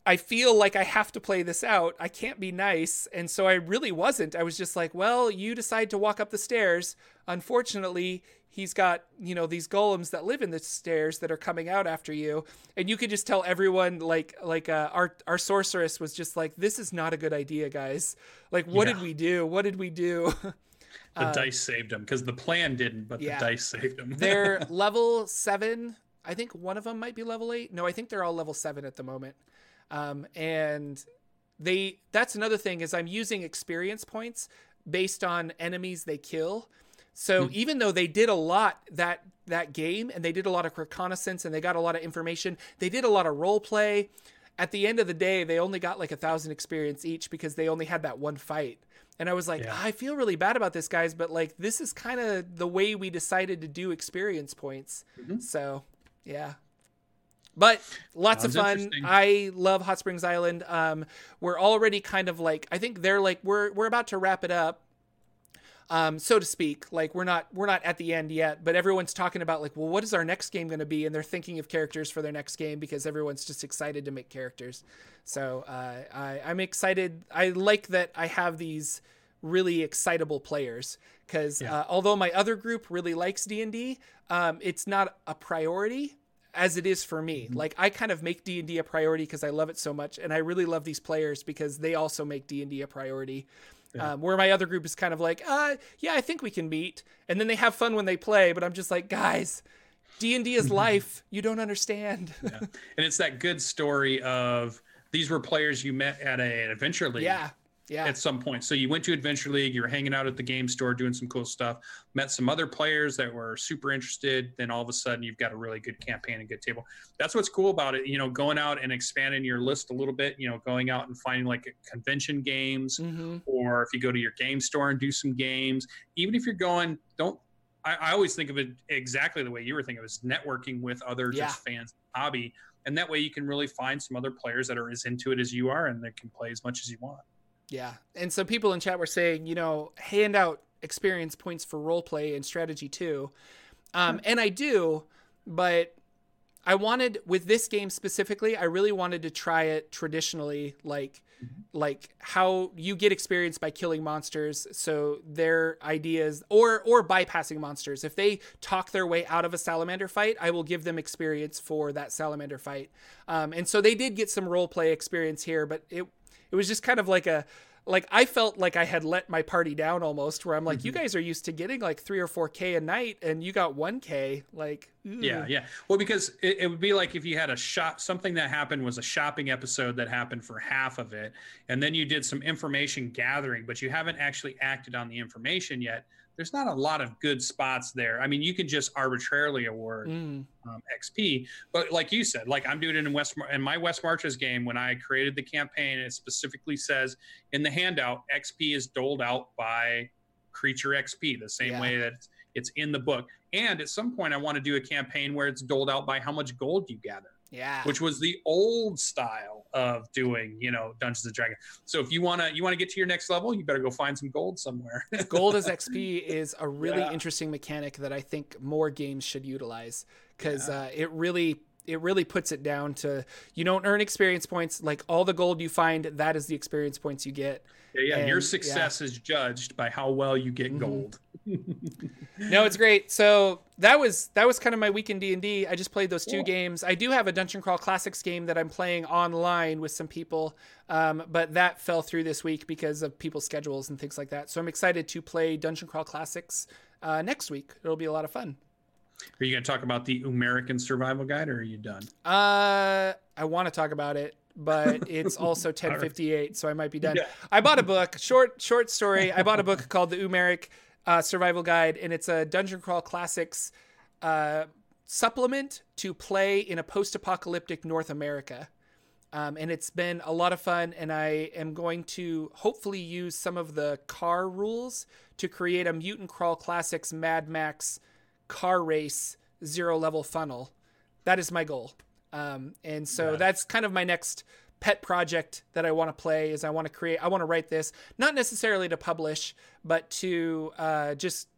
I feel like I have to play this out. I can't be nice. And so I really wasn't. I was just like, well, you decide to walk up the stairs. Unfortunately, he's got you know these golems that live in the stairs that are coming out after you. And you could just tell everyone like like uh, our our sorceress was just like this is not a good idea guys. Like what yeah. did we do? What did we do? The uh, dice saved them because the plan didn't but yeah. the dice saved them they're level seven. I think one of them might be level eight. No i think they're all level seven at the moment. Um, and they that's another thing is i'm using experience points based on enemies they kill so mm-hmm. even though they did a lot that that game and they did a lot of reconnaissance and they got a lot of information, they did a lot of role play. At the end of the day, they only got like a thousand experience each because they only had that one fight. And I was like, yeah. I feel really bad about this, guys, but like this is kind of the way we decided to do experience points. Mm-hmm. So, yeah. But lots Sounds of fun. I love Hot Springs Island. Um, we're already kind of like I think they're like we're we're about to wrap it up um, so to speak. Like we're not we're not at the end yet, but everyone's talking about like, well, what is our next game going to be? And they're thinking of characters for their next game because everyone's just excited to make characters. So uh, I, I'm excited. I like that I have these really excitable players because yeah. uh, although my other group really likes D&D, um, it's not a priority as it is for me. Mm-hmm. Like I kind of make D&D a priority because I love it so much and I really love these players because they also make D&D a priority. Yeah. Um, where my other group is kind of like, uh, yeah, I think we can meet, and then they have fun when they play. But I'm just like, guys, D and D is life. You don't understand. yeah. And it's that good story of these were players you met at a, an adventure league. Yeah yeah. at some point. So you went to Adventure League, you were hanging out at the game store doing some cool stuff, met some other players that were super interested. Then all of a sudden you've got a really good campaign and good table. That's what's cool about it. You know, going out and expanding your list a little bit, you know, going out and finding like convention games, mm-hmm. or if you go to your game store and do some games, even if you're going, don't I, I, always think of it exactly the way you were thinking of it, is networking with other yeah. just fans hobby. And that way you can really find some other players that are as into it as you are and that can play as much as you want. Yeah. And so people in chat were saying, you know, hand out experience points for role play and strategy too. Um, and I do, but I wanted with this game specifically, I really wanted to try it traditionally, like mm-hmm. like how you get experience by killing monsters. So their ideas or or bypassing monsters. If they talk their way out of a salamander fight, I will give them experience for that salamander fight. Um, and so they did get some role play experience here, but it it was just kind of like a like I felt like I had let my party down almost where I'm like mm-hmm. you guys are used to getting like 3 or 4k a night and you got 1k like yeah yeah. Well because it, it, would be like if you had a shop something that happened was a shopping episode that happened for half of it and then you did some information gathering but you haven't actually acted on the information yet there's not a lot of good spots there. I mean, you can just arbitrarily award mm. um, XP, but like you said, like I'm doing it in West in my West Marches game when I created the campaign, it specifically says in the handout XP is doled out by creature XP, the same yeah. way that it's in the book. And at some point, I want to do a campaign where it's doled out by how much gold you gather. Yeah. Which was the old style of doing, you know, Dungeons and Dragons. So if you wanna you wanna get to your next level, you better go find some gold somewhere. gold as XP is a really yeah. interesting mechanic that I think more games should utilize because yeah. uh, it really it really puts it down to you don't earn experience points like all the gold you find that is the experience points you get yeah, yeah. And, your success yeah. is judged by how well you get mm-hmm. gold no it's great so that was that was kind of my week in d&d i just played those two games i do have a dungeon crawl classics game that i'm playing online with some people um, but that fell through this week because of people's schedules and things like that so i'm excited to play dungeon crawl classics uh, next week it'll be a lot of fun are you going to talk about the Umerican Survival Guide, or are you done? Uh, I want to talk about it, but it's also 10:58, so I might be done. Yeah. I bought a book, short short story. I bought a book called the Umeric uh, Survival Guide, and it's a Dungeon Crawl Classics uh, supplement to play in a post-apocalyptic North America. Um, and it's been a lot of fun. And I am going to hopefully use some of the car rules to create a Mutant Crawl Classics Mad Max car race zero level funnel. That is my goal. Um, and so yeah. that's kind of my next pet project that I want to play is I want to create, I want to write this, not necessarily to publish, but to uh, just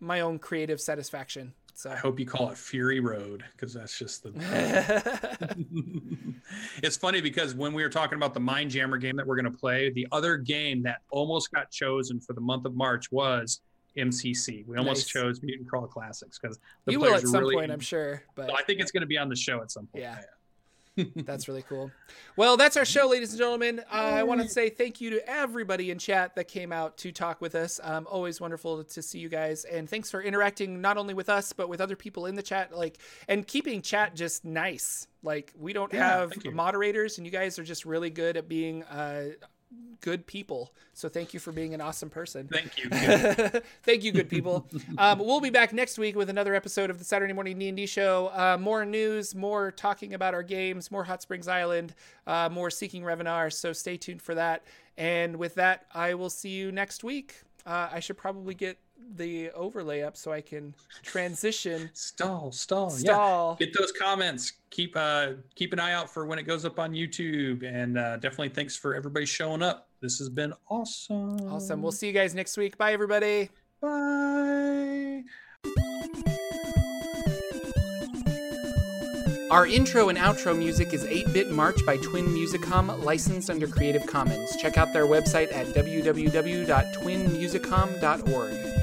my own creative satisfaction. So I hope you call it Fury Road because that's just the. it's funny because when we were talking about the Mindjammer game that we're going to play, the other game that almost got chosen for the month of March was MCC. We almost nice. chose Mutant Crawl Classics because you will at some really, point, I'm sure. But I think it's going to be on the show at some point. Yeah. that's really cool. Well, that's our show, ladies and gentlemen. Uh, I want to say thank you to everybody in chat that came out to talk with us. Um, always wonderful to see you guys, and thanks for interacting not only with us but with other people in the chat, like and keeping chat just nice. Like we don't yeah, have moderators, and you guys are just really good at being uh, good people. So thank you for being an awesome person. Thank you. thank you, good people. um, we'll be back next week with another episode of the Saturday Morning D&D Show. Uh, more news, more talking about our games, more Hot Springs Island, uh, more Seeking Revenar. So stay tuned for that. And with that, I will see you next week. Uh, I should probably get the overlay up so I can transition. Stall, stall, stall. Yeah. Get those comments. Keep uh keep an eye out for when it goes up on YouTube. And uh, definitely thanks for everybody showing up. This has been awesome. Awesome. We'll see you guys next week. Bye everybody. Bye. Our intro and outro music is 8 Bit March by Twin Musicom, licensed under Creative Commons. Check out their website at www.twinmusicom.org.